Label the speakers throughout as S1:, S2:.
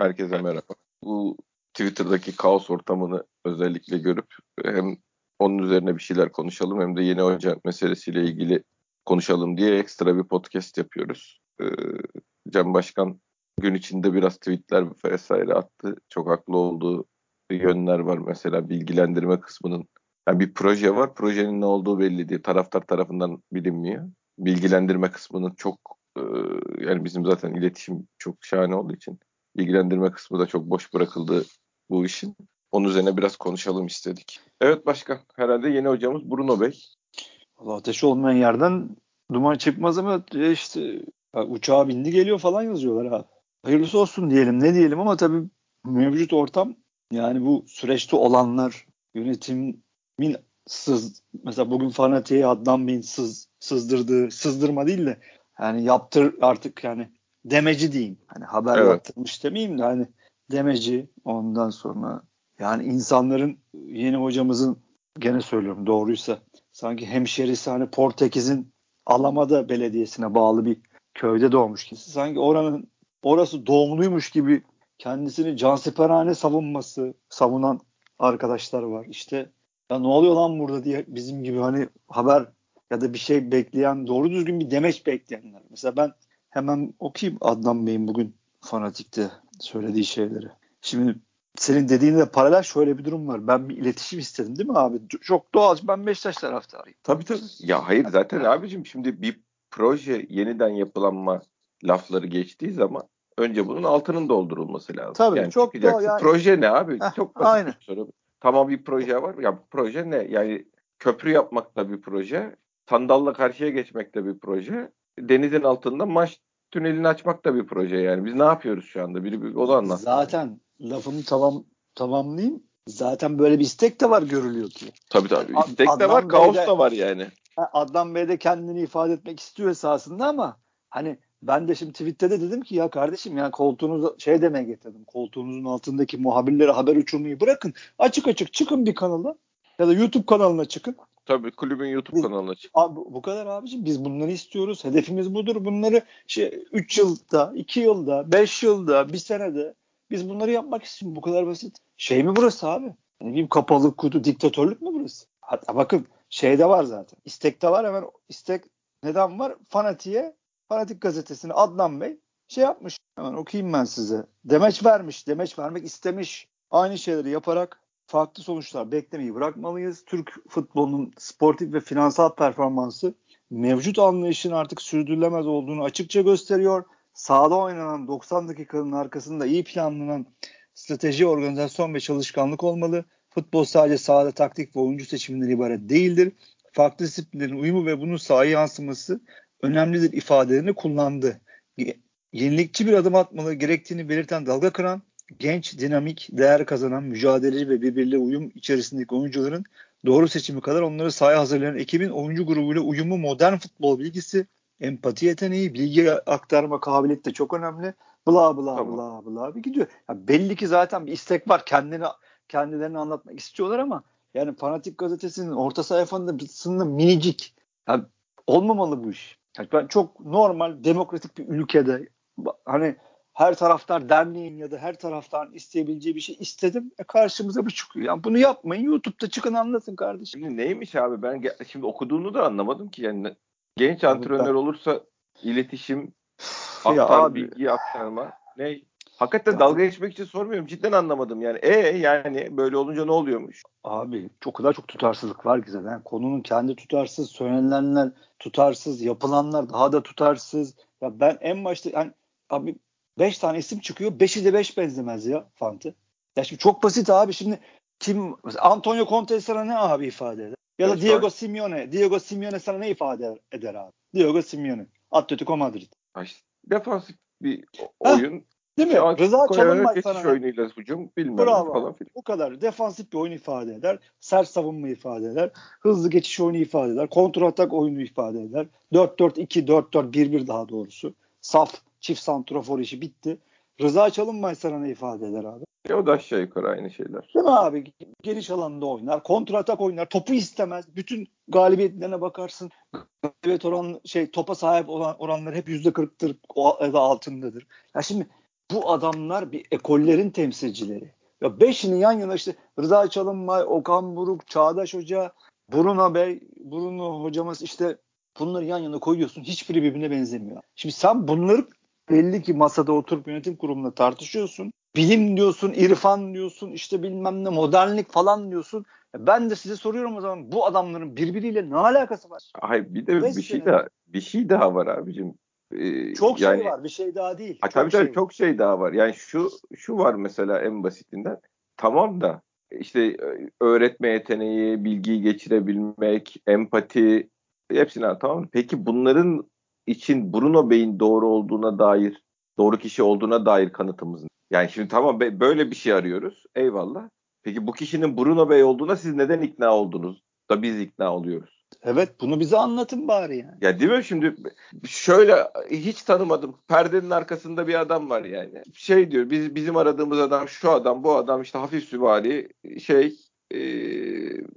S1: Herkese merhaba. Bu Twitter'daki kaos ortamını özellikle görüp hem onun üzerine bir şeyler konuşalım hem de yeni hoca meselesiyle ilgili konuşalım diye ekstra bir podcast yapıyoruz. Ee, Can Başkan gün içinde biraz tweetler vesaire attı. Çok haklı olduğu yönler var. Mesela bilgilendirme kısmının yani bir proje var. Projenin ne olduğu belli değil. Taraftar tarafından bilinmiyor. Bilgilendirme kısmının çok e, yani bizim zaten iletişim çok şahane olduğu için bilgilendirme kısmı da çok boş bırakıldı bu işin. Onun üzerine biraz konuşalım istedik. Evet başkan. Herhalde yeni hocamız Bruno Bey.
S2: Allah ateş olmayan yerden duman çıkmaz ama işte uçağa bindi geliyor falan yazıyorlar abi. Hayırlısı olsun diyelim ne diyelim ama tabii mevcut ortam yani bu süreçte olanlar yönetimin sız mesela bugün fanatiğe Adnan Bey'in sız, sızdırdığı sızdırma değil de yani yaptır artık yani demeci diyeyim. Hani haber evet. yaptırmış demeyeyim de hani demeci ondan sonra yani insanların yeni hocamızın gene söylüyorum doğruysa sanki hemşerisi hani Portekiz'in Alamada Belediyesi'ne bağlı bir köyde doğmuş kimse. Sanki oranın orası doğumluymuş gibi kendisini cansiperhane savunması savunan arkadaşlar var. İşte ya ne oluyor lan burada diye bizim gibi hani haber ya da bir şey bekleyen doğru düzgün bir demeç bekleyenler. Mesela ben hemen okuyayım Adnan Bey'in bugün fanatikte söylediği şeyleri. Şimdi senin dediğine de paralel şöyle bir durum var. Ben bir iletişim istedim değil mi abi? Çok doğal. Ben Beşiktaş taraftarıyım.
S1: Tabii tabii. Ya hayır zaten abicim şimdi bir proje yeniden yapılanma lafları geçtiği zaman önce bunun altının doldurulması lazım.
S2: Tabii yani çok doğal. Yani...
S1: Proje ne abi? Heh, çok basit aynen. bir soru. Tamam bir proje var. Ya proje ne? Yani köprü yapmak da bir proje. Sandalla karşıya geçmek de bir proje. Denizin altında maç tünelini açmak da bir proje yani. Biz ne yapıyoruz şu anda? Biri bir, o da anlat.
S2: Zaten lafımı tamam tamamlayayım. Zaten böyle bir istek de var görülüyor ki.
S1: Tabii tabii. İstek Ad, de var, kaos da var yani.
S2: Adnan Bey de kendini ifade etmek istiyor esasında ama hani ben de şimdi tweette de dedim ki ya kardeşim ya koltuğunuzu şey demeye getirdim. Koltuğunuzun altındaki muhabirlere haber uçurmayı bırakın. Açık açık çıkın bir kanala ya da YouTube kanalına çıkın.
S1: Tabii kulübün YouTube
S2: biz,
S1: kanalına çık.
S2: Abi, bu kadar abiciğim. Biz bunları istiyoruz. Hedefimiz budur. Bunları şey 3 yılda, 2 yılda, 5 yılda, bir senede biz bunları yapmak istiyoruz. Bu kadar basit. Şey mi burası abi? Ne bileyim kapalı kutu diktatörlük mü burası? Hatta bakın şeyde var zaten. İstekte var hemen istek neden var? Fanatiğe Fanatik gazetesini Adnan Bey şey yapmış. Hemen okuyayım ben size. Demeç vermiş. Demeç vermek istemiş. Aynı şeyleri yaparak farklı sonuçlar beklemeyi bırakmalıyız. Türk futbolunun sportif ve finansal performansı mevcut anlayışın artık sürdürülemez olduğunu açıkça gösteriyor. Sahada oynanan 90 dakikanın arkasında iyi planlanan strateji, organizasyon ve çalışkanlık olmalı. Futbol sadece sahada taktik ve oyuncu seçiminden ibaret değildir. Farklı disiplinlerin uyumu ve bunun sahaya yansıması önemlidir ifadelerini kullandı. Yenilikçi bir adım atmalı gerektiğini belirten dalga kıran, genç, dinamik, değer kazanan, mücadeleci ve birbiriyle uyum içerisindeki oyuncuların doğru seçimi kadar onları sahaya hazırlayan ekibin oyuncu grubuyla uyumu modern futbol bilgisi, empati yeteneği, bilgi aktarma kabiliyeti de çok önemli. Bla bla tamam. bla bla bir gidiyor. Ya belli ki zaten bir istek var. Kendini kendilerini anlatmak istiyorlar ama yani Fanatik gazetesinin orta sayfasında minicik. Yani olmamalı bu iş. Yani ben çok normal demokratik bir ülkede hani her taraftar derneğin ya da her taraftan isteyebileceği bir şey istedim. E karşımıza bu çıkıyor. Yani bunu yapmayın. YouTube'da çıkın anlatın kardeşim.
S1: Şimdi neymiş abi ben şimdi okuduğunu da anlamadım ki yani genç antrenör olursa iletişim aktar, bilgi aktarma ne? Hakikaten ya. dalga geçmek için sormuyorum. Cidden anlamadım yani. E yani böyle olunca ne oluyormuş?
S2: Abi çok kadar çok tutarsızlık var ki zaten. Konunun kendi tutarsız, söylenenler tutarsız, yapılanlar daha da tutarsız. Ya ben en başta yani abi 5 tane isim çıkıyor. 5'i de 5 benzemez ya Fantı. Ya şimdi çok basit abi. Şimdi kim Antonio Conte sana ne abi ifade eder? Ya da Diego Simeone. Diego Simeone sana ne ifade eder abi? Diego Simeone. Atletico Madrid.
S1: Defansif bir oyun.
S2: Değil mi? Şu Rıza Çalınbay
S1: sana. oyunuyla hücum bilmem Bravo. falan filan.
S2: Bu kadar. Defansif bir oyun ifade eder. Sert savunma ifade eder. Hızlı geçiş oyunu ifade eder. Kontrol atak oyunu ifade eder. 4-4-2, 4-4-1-1 daha doğrusu. Saf, çift santrafor işi bitti. Rıza Çalınbay sana ne ifade eder abi?
S1: E o da aşağı yukarı aynı şeyler.
S2: Değil mi abi? Geniş alanda oynar. Kontratak oynar. Topu istemez. Bütün galibiyetlerine bakarsın. Galibiyet oran şey topa sahip olan oranlar hep yüzde kırktır ya da altındadır. Ya şimdi bu adamlar bir ekollerin temsilcileri. Ya beşini yan yana işte Rıza Çalınbay, Okan Buruk, Çağdaş Hoca, Bruno Bey, Bruno hocamız işte bunları yan yana koyuyorsun. Hiçbiri birbirine benzemiyor. Şimdi sen bunları belli ki masada oturup yönetim kurumunda tartışıyorsun. Bilim diyorsun, irfan diyorsun, işte bilmem ne modernlik falan diyorsun. Ben de size soruyorum o zaman bu adamların birbiriyle ne alakası var?
S1: Hayır bir de Beş bir şey daha bir şey daha var abicim.
S2: Ee, çok şey yani, şey var bir şey daha değil.
S1: Ha, çok tabii şey tabii çok şey daha var. Yani şu şu var mesela en basitinden. Tamam da işte e, öğretme yeteneği, bilgiyi geçirebilmek, empati hepsini tamam. Peki bunların için Bruno Bey'in doğru olduğuna dair, doğru kişi olduğuna dair kanıtımız ne? Yani şimdi tamam böyle bir şey arıyoruz. Eyvallah. Peki bu kişinin Bruno Bey olduğuna siz neden ikna oldunuz da biz ikna oluyoruz?
S2: Evet bunu bize anlatın bari yani.
S1: Ya değil mi şimdi şöyle hiç tanımadım. Perdenin arkasında bir adam var yani. Şey diyor biz bizim aradığımız adam şu adam bu adam işte hafif süvari şey e,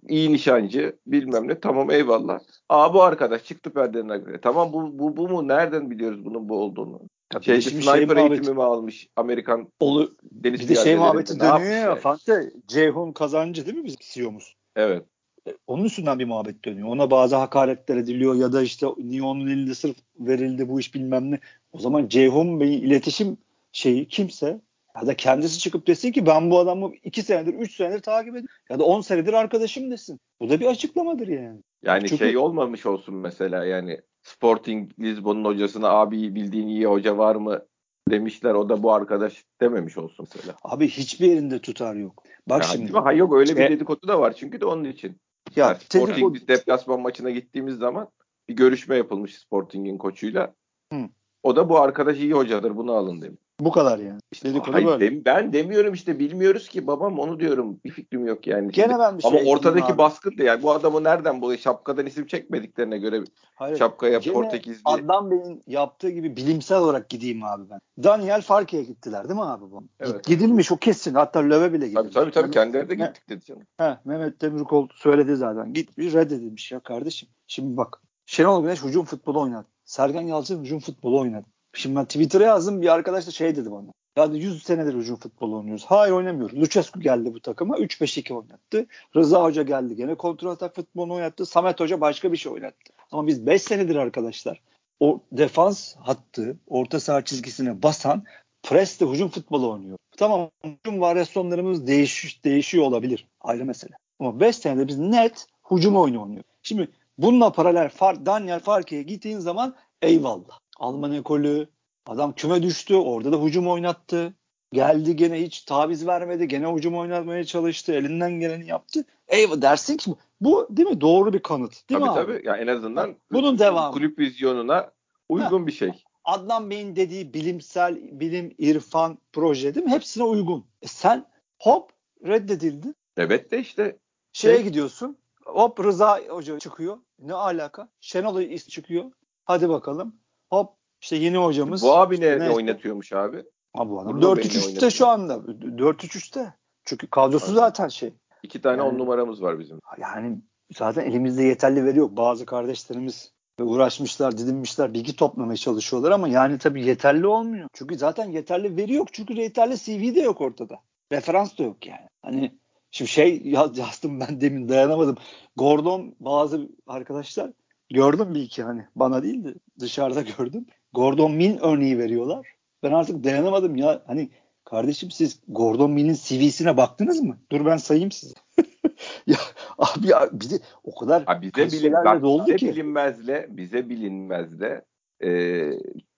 S1: iyi nişancı bilmem ne tamam eyvallah. Aa bu arkadaş çıktı perdenin arkasında. Tamam bu, bu, bu mu nereden biliyoruz bunun bu olduğunu? Şey, sniper şey eğitimi mi almış Amerikan
S2: Olu, deniz Bir de şey muhabbeti dönüyor ya Fante. Ceyhun kazancı değil mi bizim CEO'muz?
S1: Evet.
S2: E, onun üstünden bir muhabbet dönüyor. Ona bazı hakaretler ediliyor ya da işte niye onun elinde sırf verildi bu iş bilmem ne. O zaman Ceyhun Bey'in iletişim şeyi kimse ya da kendisi çıkıp desin ki ben bu adamı iki senedir, üç senedir takip ediyorum. Ya da on senedir arkadaşım desin. Bu da bir açıklamadır yani.
S1: Yani Çünkü... şey olmamış olsun mesela yani Sporting Lisbon'un hocasına abi bildiğin iyi hoca var mı demişler o da bu arkadaş dememiş olsun mesela.
S2: Abi hiçbir yerinde tutar yok. Bak ya, şimdi.
S1: Ha yok öyle bir dedikodu da var çünkü de onun için. Ya, yani Sporting biz deplasman maçına gittiğimiz zaman bir görüşme yapılmış Sporting'in koçuyla. Hı. O da bu arkadaş iyi hocadır bunu alın demiş.
S2: Bu kadar yani.
S1: İşte Dedikodu hayır, böyle. Dem, ben demiyorum işte bilmiyoruz ki babam onu diyorum. Bir fikrim yok yani.
S2: Gene Şimdi, ben bir
S1: şey Ama ortadaki baskın da yani bu adamı nereden buluyor? Şapkadan isim çekmediklerine göre hayır, şapkaya Gene Portekizli.
S2: Adnan Bey'in yaptığı gibi bilimsel olarak gideyim abi ben. Daniel Farke'ye gittiler değil mi abi bu? Evet. Gidilmiş o kesin. Hatta Löve bile gitmiş.
S1: Tabii tabii, tabii. kendileri de gittik dedi canım.
S2: He, Mehmet Demirkol söyledi zaten. Gitmiş reddedilmiş ya kardeşim. Şimdi bak Şenol Güneş hücum futbolu oynadı. Sergen Yalçın hücum futbolu oynadı. Şimdi ben Twitter'a yazdım bir arkadaş da şey dedi bana. Yani 100 senedir hücum futbolu oynuyoruz. Hayır oynamıyoruz. Lucescu geldi bu takıma 3-5-2 oynattı. Rıza Hoca geldi gene kontrol atak futbolunu oynattı. Samet Hoca başka bir şey oynattı. Ama biz 5 senedir arkadaşlar o defans hattı orta saha çizgisine basan presle hücum futbolu oynuyor. Tamam hücum varyasyonlarımız değiş, değişiyor olabilir. Ayrı mesele. Ama 5 senede biz net hücum oyunu oynuyor. Şimdi bununla paralel Far, Daniel Farke'ye gittiğin zaman eyvallah. Alman ekolü, adam küme düştü. Orada da hücum oynattı. Geldi gene hiç taviz vermedi. Gene hücum oynatmaya çalıştı. Elinden geleni yaptı. Eyvah dersin ki bu değil mi? Doğru bir kanıt. Değil
S1: tabii,
S2: mi
S1: tabii.
S2: abi?
S1: Yani en azından bunun devamı. Kulüp vizyonuna uygun ha. bir şey.
S2: Adnan Bey'in dediği bilimsel, bilim, irfan proje değil mi? Hepsine uygun. E sen hop reddedildin.
S1: Evet de işte.
S2: Şeye şey... gidiyorsun. Hop Rıza Hoca çıkıyor. Ne alaka? Şenol çıkıyor. Hadi bakalım. Hop işte yeni hocamız.
S1: Bu abi ne, ne oynatıyormuş abi?
S2: Abi bu adam 4-3-3'te şu anda. 4-3-3'te. Çünkü kadrosu evet. zaten şey.
S1: İki tane yani, on numaramız var bizim.
S2: Yani zaten elimizde yeterli veri yok. Bazı kardeşlerimiz uğraşmışlar, didinmişler, bilgi toplamaya çalışıyorlar ama yani tabii yeterli olmuyor. Çünkü zaten yeterli veri yok. Çünkü yeterli CV de yok ortada. Referans da yok yani. Hani şimdi şey yazdım ben demin dayanamadım. Gordon bazı arkadaşlar gördüm bir iki hani bana değil de dışarıda gördüm. Gordon Min örneği veriyorlar. Ben artık dayanamadım ya. Hani kardeşim siz Gordon Mill'in CV'sine baktınız mı? Dur ben sayayım size. ya abi ya bir de o kadar
S1: abi bize bilin, bak, bize ki. bilinmezle bize bilinmezle e,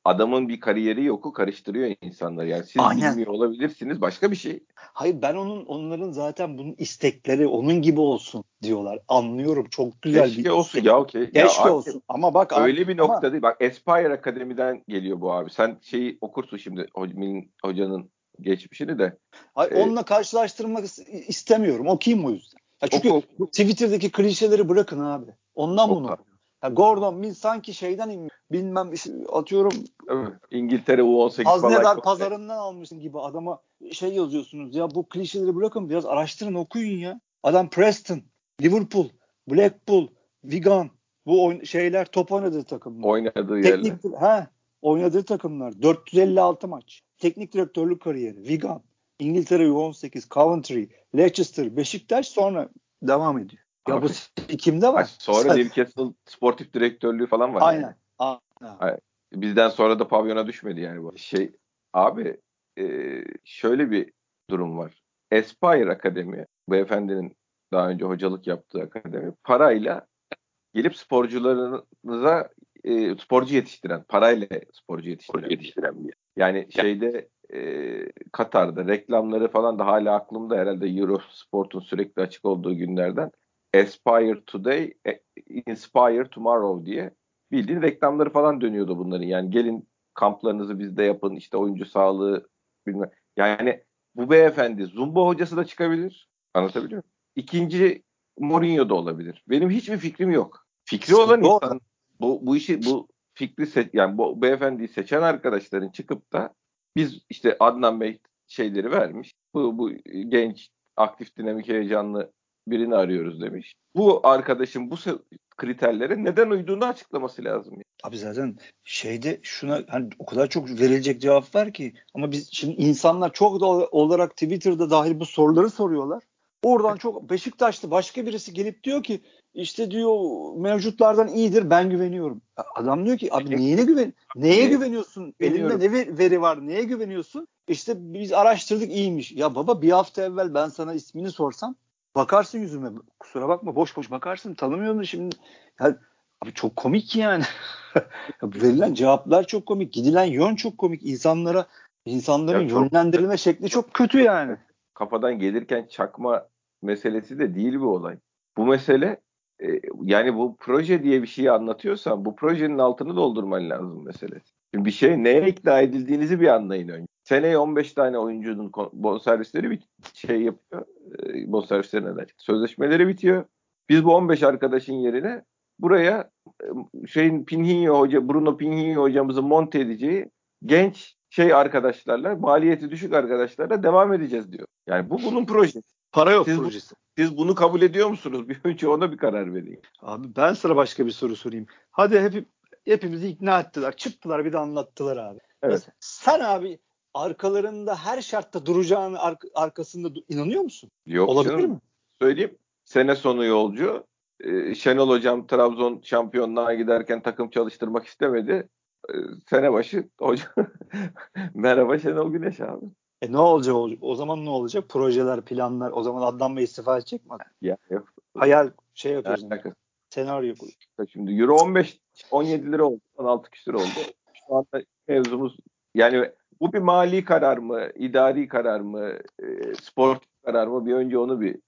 S1: adamın bir kariyeri yoku karıştırıyor insanlar. Yani siz Aynen. bilmiyor olabilirsiniz başka bir şey.
S2: Hayır ben onun onların zaten bunun istekleri onun gibi olsun diyorlar. Anlıyorum çok güzel
S1: Keşke bir olsun istek. ya okey.
S2: Keşke ya, olsun ama bak
S1: öyle abi, bir nokta ama... değil. Bak Aspire Akademi'den geliyor bu abi. Sen şeyi okursun şimdi hocanın geçmişini de.
S2: Hayır, ee, onunla karşılaştırmak istemiyorum. Okuyayım o yüzden. Ya çünkü oku, oku. Twitter'daki klişeleri bırakın abi. Ondan bunu. Ya Gordon Mill sanki şeyden inmiş. Bilmem atıyorum.
S1: Evet. İngiltere U18
S2: Haznedar pazarından almışsın gibi adama şey yazıyorsunuz. Ya bu klişeleri bırakın biraz araştırın okuyun ya. Adam Preston, Liverpool, Blackpool, Wigan bu oyn- şeyler top oynadığı takımlar.
S1: Oynadığı yerler.
S2: He, oynadığı takımlar. 456 maç. teknik direktörlük kariyeri. Wigan, İngiltere U18, Coventry, Leicester, Beşiktaş sonra devam ediyor. Ya bu kimde var?
S1: Sonra Newcastle sportif direktörlüğü falan var.
S2: Aynen. Yani.
S1: Aynen. Bizden sonra da pavyona düşmedi yani bu. Şey abi e, şöyle bir durum var. Aspire Akademi, beyefendinin daha önce hocalık yaptığı akademi parayla gelip sporcularınıza e, sporcu yetiştiren, parayla sporcu yetiştiren, yetiştiren bir Yani şeyde e, Katar'da reklamları falan da hala aklımda herhalde Eurosport'un sürekli açık olduğu günlerden Aspire Today, e, Inspire Tomorrow diye bildiğin reklamları falan dönüyordu bunların. Yani gelin kamplarınızı bizde yapın işte oyuncu sağlığı bilmem. Yani bu beyefendi Zumba hocası da çıkabilir. Anlatabiliyor muyum? İkinci Mourinho da olabilir. Benim hiçbir fikrim yok. Fikri olan insan bu, bu işi bu fikri se- yani bu beyefendiyi seçen arkadaşların çıkıp da biz işte Adnan Bey şeyleri vermiş. Bu, bu genç, aktif, dinamik, heyecanlı birini arıyoruz demiş. Bu arkadaşın bu kriterlere neden uyduğunu açıklaması lazım. Yani.
S2: Abi zaten şeyde şuna hani o kadar çok verilecek cevap var ki ama biz şimdi insanlar çok da olarak Twitter'da dahil bu soruları soruyorlar. Oradan çok Beşiktaşlı başka birisi gelip diyor ki işte diyor mevcutlardan iyidir ben güveniyorum. Adam diyor ki abi neyine güven neye güveniyorsun? Elinde ne veri var? Neye güveniyorsun? İşte biz araştırdık iyiymiş. Ya baba bir hafta evvel ben sana ismini sorsam bakarsın yüzüme. Kusura bakma boş boş bakarsın. Tanımıyorsun şimdi. Yani, abi çok komik yani. Verilen cevaplar çok komik. Gidilen yön çok komik. İnsanlara insanların ya çok, yönlendirilme şekli çok kötü yani.
S1: Kafadan gelirken çakma meselesi de değil bu olay. Bu mesele e, yani bu proje diye bir şeyi anlatıyorsan bu projenin altını doldurman lazım meselesi. Şimdi bir şey neye ikna edildiğinizi bir anlayın önce. Seneye 15 tane oyuncunun bonservisleri bir şey yapıyor. E, bonservisleri neden çıktı? Sözleşmeleri bitiyor. Biz bu 15 arkadaşın yerine buraya e, şeyin Pinhinho hoca, Bruno Pinhinho hocamızın monte edeceği genç şey arkadaşlarla, maliyeti düşük arkadaşlarla devam edeceğiz diyor. Yani bu bunun projesi.
S2: Para yok siz projesi.
S1: Bu, siz bunu kabul ediyor musunuz? Bir önce ona bir karar verin.
S2: Abi ben sıra başka bir soru sorayım. Hadi hep hepimizi ikna ettiler. Çıktılar bir de anlattılar abi. Evet. sen abi arkalarında her şartta duracağını ar- arkasında inanıyor musun?
S1: Yok Olabilir canım. mi? Söyleyeyim. Sene sonu yolcu. Ee, Şenol hocam Trabzon şampiyonluğa giderken takım çalıştırmak istemedi. Ee, sene başı hoca merhaba Şenol Güneş abi.
S2: E ne olacak o zaman ne olacak? Projeler, planlar o zaman Adnan Bey istifa edecek mi?
S1: Ya yok.
S2: Hayal şey yapıyorsun. Senaryo
S1: bu. Şimdi Euro 15 17 lira oldu. 16 küsur oldu. Şu anda mevzumuz yani bu bir mali karar mı, idari karar mı, e, sportif karar mı? Bir önce onu bir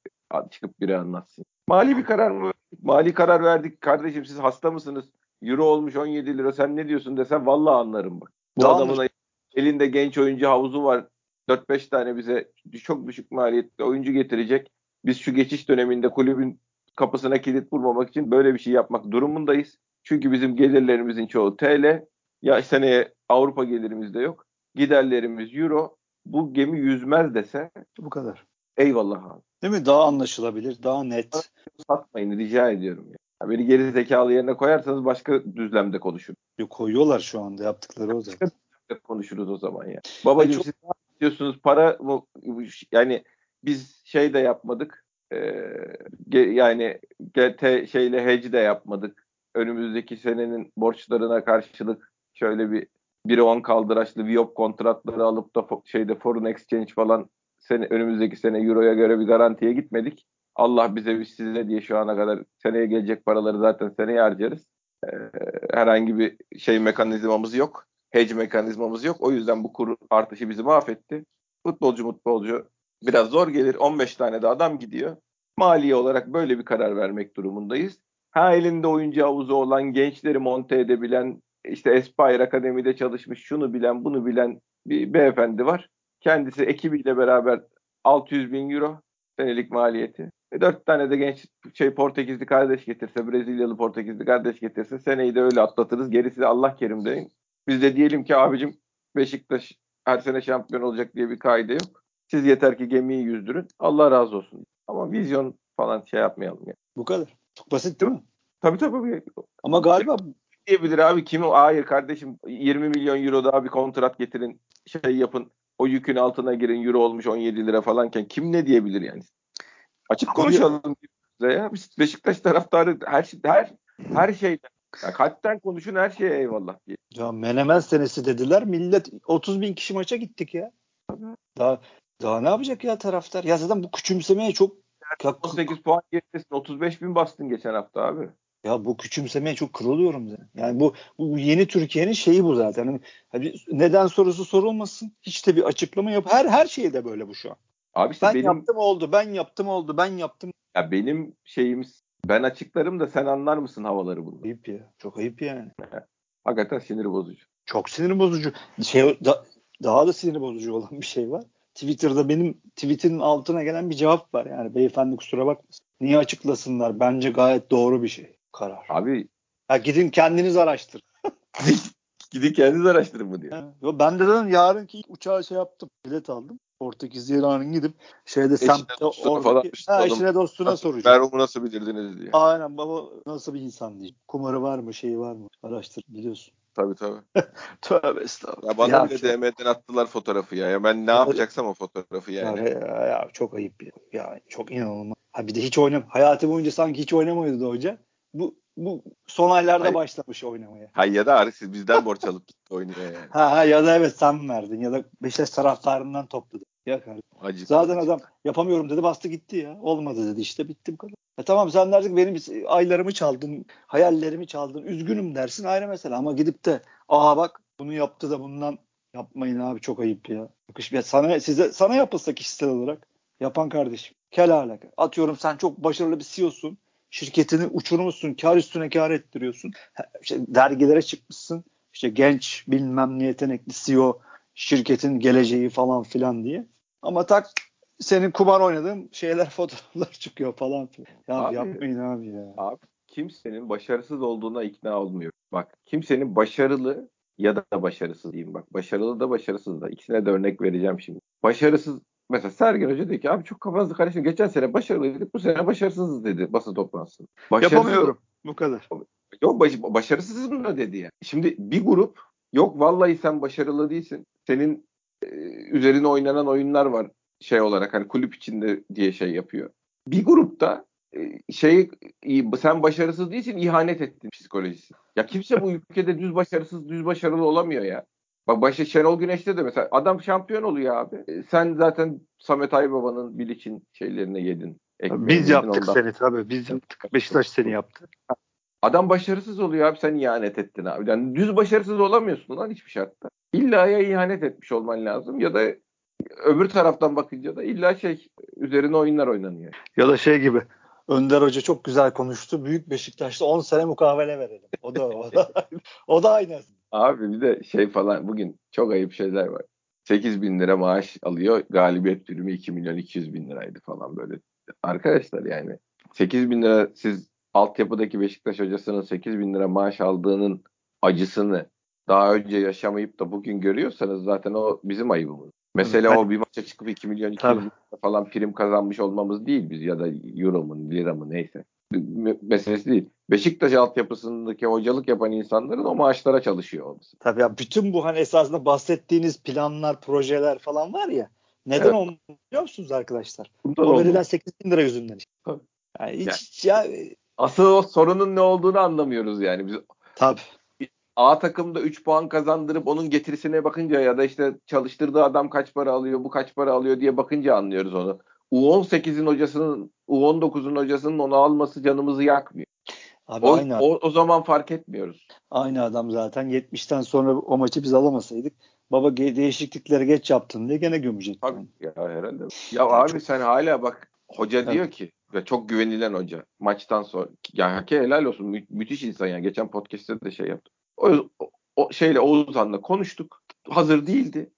S1: çıkıp biri anlatsın. Mali bir karar mı? Mali karar verdik. Kardeşim siz hasta mısınız? Euro olmuş 17 lira sen ne diyorsun desen vallahi anlarım bak. Bu Daha adamın elinde genç oyuncu havuzu var. 4-5 tane bize çok düşük maliyetli oyuncu getirecek. Biz şu geçiş döneminde kulübün kapısına kilit vurmamak için böyle bir şey yapmak durumundayız. Çünkü bizim gelirlerimizin çoğu TL. Ya seneye Avrupa gelirimiz de yok. Giderlerimiz euro. Bu gemi yüzmez dese
S2: bu kadar.
S1: Eyvallah abi.
S2: Değil mi? Daha anlaşılabilir, daha net.
S1: Satmayın rica ediyorum. Ya. Beni geri zekalı yerine koyarsanız başka düzlemde konuşurum.
S2: Yok koyuyorlar şu anda yaptıkları o zaman.
S1: konuşuruz o zaman ya. Babacığım çok... siz diyorsunuz para yani biz şey de yapmadık. E, yani GT şeyle hedge de yapmadık. Önümüzdeki senenin borçlarına karşılık şöyle bir 1'e 10 kaldıraçlı Viop kontratları alıp da şeyde foreign exchange falan sene, önümüzdeki sene Euro'ya göre bir garantiye gitmedik. Allah bize biz size diye şu ana kadar seneye gelecek paraları zaten seneye harcarız. Ee, herhangi bir şey mekanizmamız yok hedge mekanizmamız yok. O yüzden bu kur artışı bizi mahvetti. Futbolcu mutbolcu biraz zor gelir. 15 tane de adam gidiyor. Maliye olarak böyle bir karar vermek durumundayız. Ha elinde oyuncu havuzu olan gençleri monte edebilen işte Espire Akademi'de çalışmış şunu bilen bunu bilen bir beyefendi var. Kendisi ekibiyle beraber 600 bin euro senelik maliyeti. E, dört tane de genç şey Portekizli kardeş getirse, Brezilyalı Portekizli kardeş getirse seneyi de öyle atlatırız. Gerisi de Allah kerim deyin. Biz de diyelim ki abicim Beşiktaş her sene şampiyon olacak diye bir kaide yok. Siz yeter ki gemiyi yüzdürün. Allah razı olsun. Ama vizyon falan şey yapmayalım. Yani.
S2: Bu kadar. Çok basit değil mi?
S1: Tabii tabii.
S2: Ama galiba
S1: diyebilir abi? Kim o? Hayır kardeşim 20 milyon euro daha bir kontrat getirin. Şey yapın. O yükün altına girin. Euro olmuş 17 lira falanken kim ne diyebilir yani? Açık konuşalım ya. Biz Beşiktaş taraftarı her şey her her şeyden. Ya kalpten konuşun her şeye eyvallah diye.
S2: Ya Menemen senesi dediler. Millet 30 bin kişi maça gittik ya. Daha daha ne yapacak ya taraftar? Ya zaten bu küçümsemeye çok
S1: 18 puan geridesin. 35 bin bastın geçen hafta abi.
S2: Ya bu küçümsemeye çok kırılıyorum zaten. Yani bu, bu yeni Türkiye'nin şeyi bu zaten. Hani neden sorusu sorulmasın. Hiç de bir açıklama yap. Her her şeyde böyle bu şu an.
S1: Abi işte
S2: ben
S1: benim,
S2: yaptım oldu, ben yaptım oldu, ben yaptım.
S1: Ya benim şeyimiz ben açıklarım da sen anlar mısın havaları bunu?
S2: Ayıp ya. Çok ayıp yani.
S1: Hakikaten sinir bozucu.
S2: Çok sinir bozucu. Şey da, daha da sinir bozucu olan bir şey var. Twitter'da benim tweet'in altına gelen bir cevap var. Yani beyefendi kusura bakmasın. Niye açıklasınlar? Bence gayet doğru bir şey. Karar.
S1: Abi
S2: ha, gidin kendiniz araştırın.
S1: gidin kendiniz araştırın mı diyor.
S2: Yo, ben de dedim yarınki uçağa şey yaptım. Bilet aldım. Portekiz yarın gidip şeyde
S1: eşine
S2: semtte
S1: dostuna falan
S2: ha, eşine dostuna soracağım.
S1: Merhum'u nasıl bilirdiniz diye.
S2: Aynen baba nasıl bir insan diye. Kumarı var mı şeyi var mı? Araştır biliyorsun.
S1: Tabii tabii.
S2: Tövbe estağfurullah.
S1: Ya bana
S2: Ya
S1: bile
S2: çok-
S1: DM'den attılar fotoğrafı ya. ya ben ne yapacaksam o fotoğrafı yani.
S2: Ya, ya, ya çok ayıp ya. ya. Çok inanılmaz. Ha bir de hiç oynam. Hayatı boyunca sanki hiç oynamıyordu hoca. Bu bu son aylarda
S1: Hayır.
S2: başlamış oynamaya.
S1: Hay ya da Arı siz bizden borç alıp gitti yani.
S2: Ha, ha ya da evet sen verdin ya da Beşiktaş taraftarından topladın. Ya kardeşim. Zaten adam yapamıyorum dedi bastı gitti ya. Olmadı dedi işte bitti bu kadar. E tamam sen dersin benim aylarımı çaldın, hayallerimi çaldın, üzgünüm dersin ayrı mesele ama gidip de aha bak bunu yaptı da bundan yapmayın abi çok ayıp ya. Ya sana size sana yapılsa kişisel olarak yapan kardeşim. Kel alaka. Atıyorum sen çok başarılı bir CEO'sun. Şirketini uçurmuşsun. Kar üstüne kar ettiriyorsun. İşte dergilere çıkmışsın. İşte genç bilmem ne yetenekli CEO şirketin geleceği falan filan diye. Ama tak senin kumar oynadığın şeyler fotoğraflar çıkıyor falan filan. Ya
S1: Abi-
S2: yapmayın abi ya.
S1: Abi kimsenin başarısız olduğuna ikna olmuyor. Bak kimsenin başarılı ya da başarısız diyeyim bak. Başarılı da başarısız da. İkisine de örnek vereceğim şimdi. Başarısız mesela Sergen Hoca dedi ki abi çok kafanızı karıştırın. Geçen sene başarılıydık bu sene başarısızız dedi basın toplantısında.
S2: Yapamıyorum. Bu kadar.
S1: Yok baş, başarısızım da dedi ya. Şimdi bir grup yok vallahi sen başarılı değilsin. Senin e, üzerine oynanan oyunlar var şey olarak hani kulüp içinde diye şey yapıyor. Bir grupta e, şey sen başarısız değilsin ihanet ettin psikolojisi. Ya kimse bu ülkede düz başarısız düz başarılı olamıyor ya. Bak başı Şenol Güneş'te de mesela adam şampiyon oluyor abi. E, sen zaten Samet Aybaba'nın Bilic'in şeylerini yedin.
S2: Biz yaptık
S1: ondan-
S2: seni tabii. Biz yaptık. Beşiktaş seni yaptı.
S1: Adam başarısız oluyor abi sen ihanet ettin abi. Yani düz başarısız olamıyorsun lan hiçbir şartta. İlla ya ihanet etmiş olman lazım ya da öbür taraftan bakınca da illa şey üzerine oyunlar oynanıyor.
S2: Ya da şey gibi. Önder Hoca çok güzel konuştu. Büyük Beşiktaş'ta 10 sene mukavele verelim. O da o da, o da aynı.
S1: Abi bir de şey falan bugün çok ayıp şeyler var. 8 bin lira maaş alıyor. Galibiyet primi 2 milyon 200 bin liraydı falan böyle. Arkadaşlar yani 8 bin lira siz altyapıdaki Beşiktaş hocasının 8 bin lira maaş aldığının acısını daha önce yaşamayıp da bugün görüyorsanız zaten o bizim ayıbımız. Mesela o bir maça çıkıp 2 milyon 200
S2: Tabii.
S1: bin lira falan prim kazanmış olmamız değil biz ya da euro mu lira mı neyse. Me- Meselesi değil. Beşiktaş altyapısındaki hocalık yapan insanların o maaşlara çalışıyor olması.
S2: Tabii ya bütün bu hani esasında bahsettiğiniz planlar, projeler falan var ya. Neden
S1: Evet.
S2: olmuyor biliyor musunuz arkadaşlar?
S1: Bundan
S2: O verilen 8 bin lira yüzünden. işte.
S1: Tabii.
S2: Yani hiç,
S1: Ya-
S2: hiç ya,
S1: Asıl o sorunun ne olduğunu anlamıyoruz yani. Biz
S2: tabii.
S1: A takımda 3 puan kazandırıp onun getirisine bakınca ya da işte çalıştırdığı adam kaç para alıyor, bu kaç para alıyor diye bakınca anlıyoruz onu. U18'in hocasının, U19'un hocasının onu alması canımızı yakmıyor.
S2: Abi
S1: O,
S2: aynı,
S1: o, o zaman fark etmiyoruz.
S2: aynı adam zaten 70'ten sonra o maçı biz alamasaydık baba değişiklikleri geç yaptın diye gene gömecek.
S1: Tabii ya herhalde. Ya abi sen hala bak hoca
S2: Evet.
S1: diyor ki ve çok güvenilen hoca maçtan sonra ya hake helal olsun mü- müthiş insan ya geçen podcast'te de şey yaptı. O, o, şeyle Oğuzhan'la konuştuk. Hazır değildi.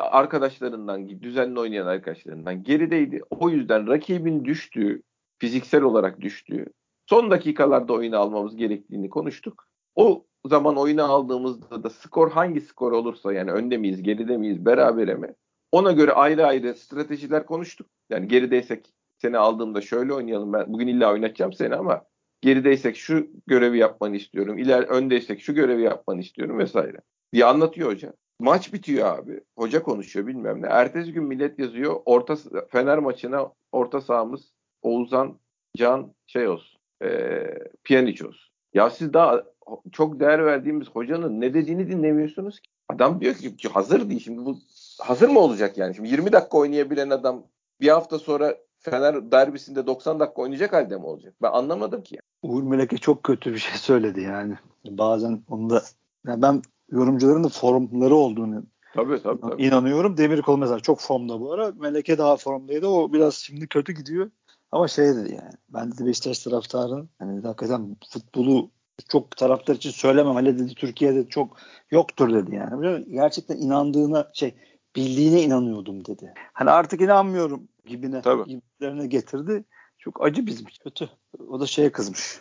S1: Arkadaşlarından düzenli oynayan arkadaşlarından gerideydi. O yüzden rakibin düştüğü fiziksel olarak düştüğü son dakikalarda oyunu almamız gerektiğini konuştuk. O zaman oyunu aldığımızda da skor hangi skor olursa yani önde miyiz, geride miyiz, berabere mi? Ona göre ayrı ayrı stratejiler konuştuk. Yani gerideysek seni aldığımda şöyle oynayalım. Ben bugün illa oynatacağım seni ama gerideysek şu görevi yapmanı istiyorum. İler öndeysek şu görevi yapmanı istiyorum vesaire. diye anlatıyor hoca. Maç bitiyor abi. Hoca konuşuyor bilmem ne. Ertesi gün millet yazıyor. Orta Fener maçına orta sahamız Oğuzhan Can şey olsun. E, Pjanic olsun. Ya siz daha çok değer verdiğimiz hocanın ne dediğini dinlemiyorsunuz ki. Adam diyor ki hazır değil. Şimdi bu hazır mı olacak yani? Şimdi 20 dakika oynayabilen adam bir hafta sonra Fener derbisinde 90 dakika oynayacak halde mi olacak? Ben anlamadım ki.
S2: Yani. Uğur Meleke çok kötü bir şey söyledi yani. Bazen onu da yani ben yorumcuların da formları olduğunu
S1: tabii, tabii, tabii.
S2: inanıyorum. Demirkol mesela çok formda bu ara. Meleke daha formdaydı. O biraz şimdi kötü gidiyor. Ama şey dedi yani. Ben de Beşiktaş taraftarı hani hakikaten futbolu çok taraftar için söylemem. Hele dedi Türkiye'de çok yoktur dedi yani. Gerçekten inandığına şey bildiğine inanıyordum dedi. Hani artık inanmıyorum gibine Tabii. gibilerine getirdi. Çok acı bizim kötü. O da şeye kızmış.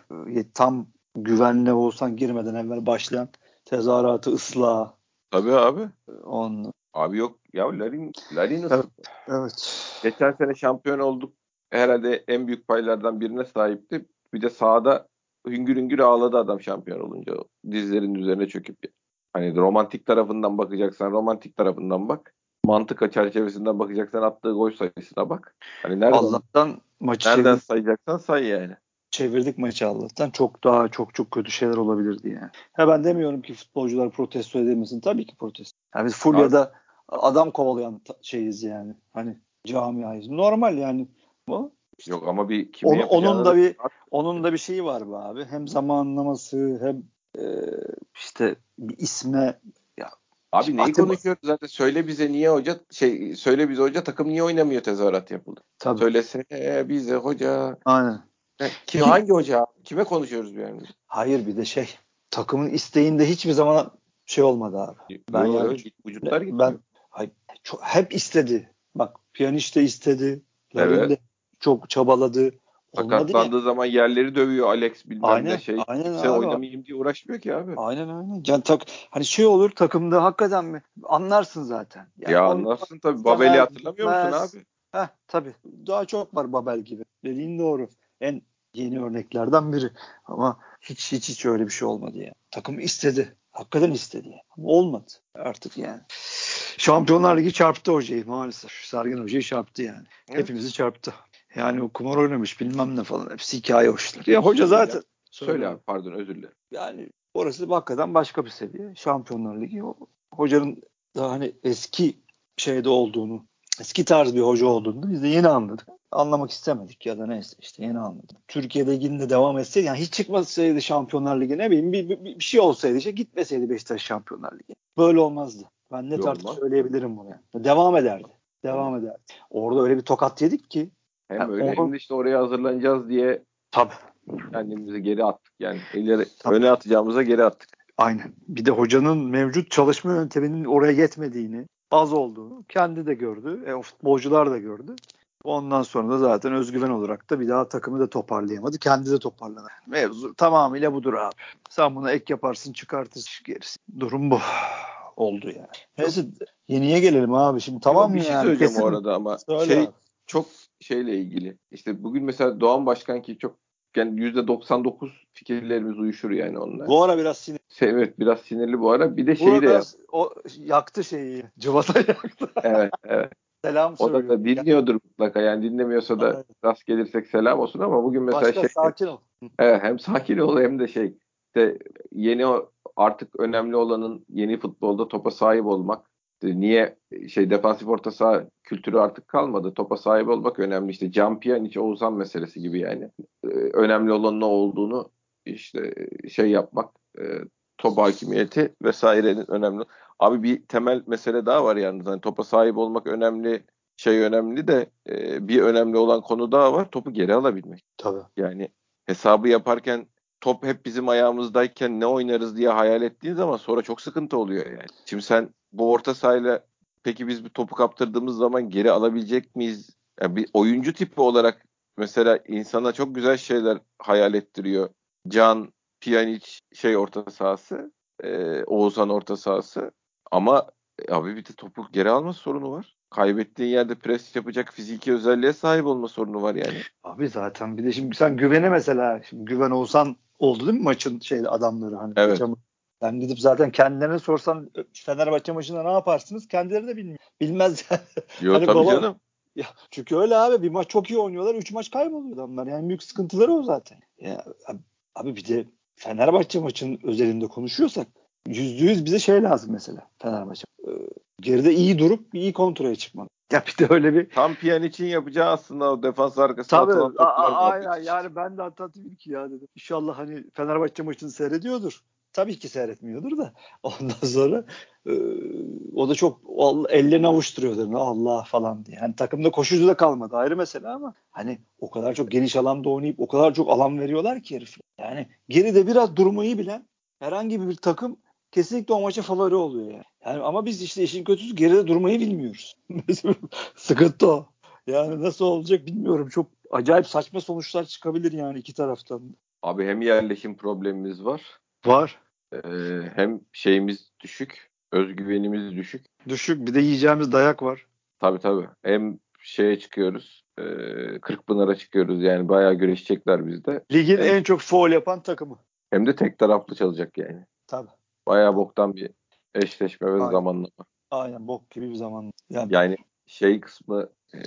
S2: Tam güvenle olsan girmeden evvel başlayan tezahüratı ıslah.
S1: Tabii abi.
S2: On.
S1: Abi yok ya Larin Larin
S2: evet, evet.
S1: Geçen sene şampiyon olduk. Herhalde en büyük paylardan birine sahipti. Bir de sahada hüngür hüngür ağladı adam şampiyon olunca. Dizlerin üzerine çöküp. Hani romantik tarafından bakacaksan romantik tarafından bak. Mantık çerçevesinden bakacaksan attığı gol sayısına bak. Hani nereden,
S2: Allah'tan maçı
S1: nereden çevirdik. sayacaksan say yani.
S2: Çevirdik maçı Allah'tan. Çok daha çok çok kötü şeyler olabilirdi yani. Ha ben demiyorum ki futbolcular protesto edilmesin. Tabii ki protesto. Yani biz Fulya'da adam kovalayan şeyiz yani. Hani camiayız. Normal yani. Bu
S1: Yok ama bir
S2: onun, onun da bir onun da bir şeyi var be abi. Hem zamanlaması hem e, işte bir isme
S1: Abi neyi Atım... konuşuyoruz zaten söyle bize niye hoca şey söyle bize hoca takım niye oynamıyor tezahürat yapıldı. Tabii. Söylesene bize hoca.
S2: Aynen.
S1: Kim, hangi hoca? Kime konuşuyoruz bir yani?
S2: Hayır bir de şey takımın isteğinde hiçbir zaman şey olmadı abi.
S1: Ben Yo, yani, vücutlar
S2: gidiyor. Ben hayır, çok, hep istedi. Bak piyanist de istedi. Evet. De çok çabaladı.
S1: Sakatlandığı ya. zaman yerleri dövüyor Alex bilmem aynen, ne şey. Aynen Sen oynamayayım diye uğraşmıyor ki abi.
S2: Aynen aynen. Yani tak, hani şey olur takımda hakikaten mi? Anlarsın zaten.
S1: Yani ya anlarsın tabii. Babel'i hatırlamıyor musun abi?
S2: Heh tabii. Daha çok var Babel gibi. Dediğin doğru. En yeni örneklerden biri. Ama hiç hiç hiç öyle bir şey olmadı ya. Takım istedi. Hakikaten istedi. Ama olmadı artık yani. Şampiyonlar Ligi çarptı hocayı maalesef. Sergen hocayı çarptı yani. Evet. Hepimizi çarptı. Yani o kumar oynamış bilmem ne falan. Hepsi hikaye hoşlar. Ya hoca zaten.
S1: Söyle, söyle abi pardon özür dilerim.
S2: Yani orası hakikaten başka bir seviye. Şampiyonlar Ligi. O, hocanın daha hani eski şeyde olduğunu, eski tarz bir hoca olduğunu biz de yeni anladık. Anlamak istemedik ya da neyse işte yeni anladım. Türkiye Ligi'nde devam etseydi yani hiç çıkmasaydı Şampiyonlar Ligi ne bileyim bir, bir, bir şey olsaydı işte gitmeseydi Beşiktaş Şampiyonlar Ligi. Böyle olmazdı. Ben net artık söyleyebilirim bunu. Yani. Devam ederdi. Devam ederdi. Orada öyle bir tokat yedik ki
S1: hem yani öyle onu... hem de işte oraya hazırlanacağız diye
S2: Tabii.
S1: kendimizi geri attık. Yani ileri Tabii. öne atacağımıza geri attık.
S2: Aynen. Bir de hocanın mevcut çalışma yönteminin oraya yetmediğini, az olduğunu kendi de gördü. E, o futbolcular da gördü. Ondan sonra da zaten özgüven olarak da bir daha takımı da toparlayamadı. Kendi de toparlamadı. Mevzu tamamıyla budur abi. Sen buna ek yaparsın çıkartırsın gerisi. Durum bu oldu yani. Neyse yeniye gelelim abi. Şimdi tamam mı
S1: bir şey yani? söyleyeceğim Kesin... o arada ama Söyle şey abi. çok şeyle ilgili. İşte bugün mesela Doğan Başkan ki çok yani %99 fikirlerimiz uyuşur yani onunla.
S2: Bu ara biraz sinirli.
S1: Evet biraz sinirli bu ara. Bir de şeyi de yap.
S2: O yaktı şeyi. Cıvata yaktı.
S1: evet evet.
S2: Selam
S1: o da, da dinliyordur mutlaka yani dinlemiyorsa da evet. rast gelirsek selam olsun ama bugün mesela Başka, şey.
S2: sakin ol.
S1: Evet hem sakin ol hem de şey işte yeni artık önemli olanın yeni futbolda topa sahip olmak. Niye şey defansif orta saha kültürü artık kalmadı. Topa sahip olmak önemli. İşte Can hiç Oğuzhan meselesi gibi yani. Ee, önemli olan ne olduğunu işte şey yapmak e, top hakimiyeti vesairenin önemli. Abi bir temel mesele daha var yani. yani topa sahip olmak önemli şey önemli de e, bir önemli olan konu daha var. Topu geri alabilmek.
S2: Tabii.
S1: Yani hesabı yaparken top hep bizim ayağımızdayken ne oynarız diye hayal ettiğin zaman sonra çok sıkıntı oluyor yani. Şimdi sen bu orta sahayla peki biz bir topu kaptırdığımız zaman geri alabilecek miyiz? Yani bir oyuncu tipi olarak mesela insana çok güzel şeyler hayal ettiriyor. Can, Pjanic şey orta sahası, e, Oğuzhan orta sahası. Ama e, abi bir de topu geri alma sorunu var. kaybettiğin yerde pres yapacak fiziki özelliğe sahip olma sorunu var yani.
S2: Abi zaten bir de şimdi sen güvene mesela şimdi güven olsan oldu değil mi maçın şeyde adamları hani
S1: Evet.
S2: maça- ben gidip zaten kendilerine sorsan Fenerbahçe maçında ne yaparsınız? Kendileri de bilmiyor. Bilmez yani.
S1: Yok
S2: Hani
S1: tabii
S2: baba-
S1: canım.
S2: Ya, çünkü öyle abi bir maç çok iyi oynuyorlar. Üç maç kayboluyor adamlar. Yani büyük sıkıntıları o zaten. Ya, abi, abi bir de Fenerbahçe maçının özelinde konuşuyorsak yüzde yüz bize şey lazım mesela Fenerbahçe. Ee, geride iyi durup iyi kontrole çıkmak. Ya bir de öyle bir
S1: Tam piyan için yapacağı aslında o defans arkasına
S2: Tabii.
S1: atılan toplar
S2: aynen. Yani ben de hatta dedim ki ya dedim. İnşallah hani Fenerbahçe maçını seyrediyordur. Tabii ki seyretmiyordur da. Ondan sonra e, o da çok ellerini avuşturuyordur. Allah falan diye. Yani takımda koşucu da kalmadı ayrı mesele ama hani o kadar çok geniş alanda oynayıp o kadar çok alan veriyorlar ki herif. Yani geride biraz durmayı bilen herhangi bir takım kesinlikle o maça favori oluyor yani. Yani ama biz işte işin kötüsü geride durmayı bilmiyoruz. Sıkıntı o. Yani nasıl olacak bilmiyorum. Çok acayip saçma sonuçlar çıkabilir yani iki taraftan.
S1: Abi hem yerleşim problemimiz var.
S2: Var.
S1: Ee, hem şeyimiz düşük. Özgüvenimiz düşük.
S2: Düşük. Bir de yiyeceğimiz dayak var.
S1: Tabii tabii. Hem şeye çıkıyoruz. E, Kırkpınar'a çıkıyoruz. Yani bayağı güreşecekler bizde.
S2: Ligin
S1: Evet.
S2: en çok foul yapan takımı.
S1: Hem de tek taraflı çalacak yani.
S2: Tabii.
S1: Bayağı boktan bir eşleşme ve
S2: Aynen.
S1: zamanlama.
S2: Aynen bok gibi bir zaman. Yani,
S1: Yani şey kısmı e,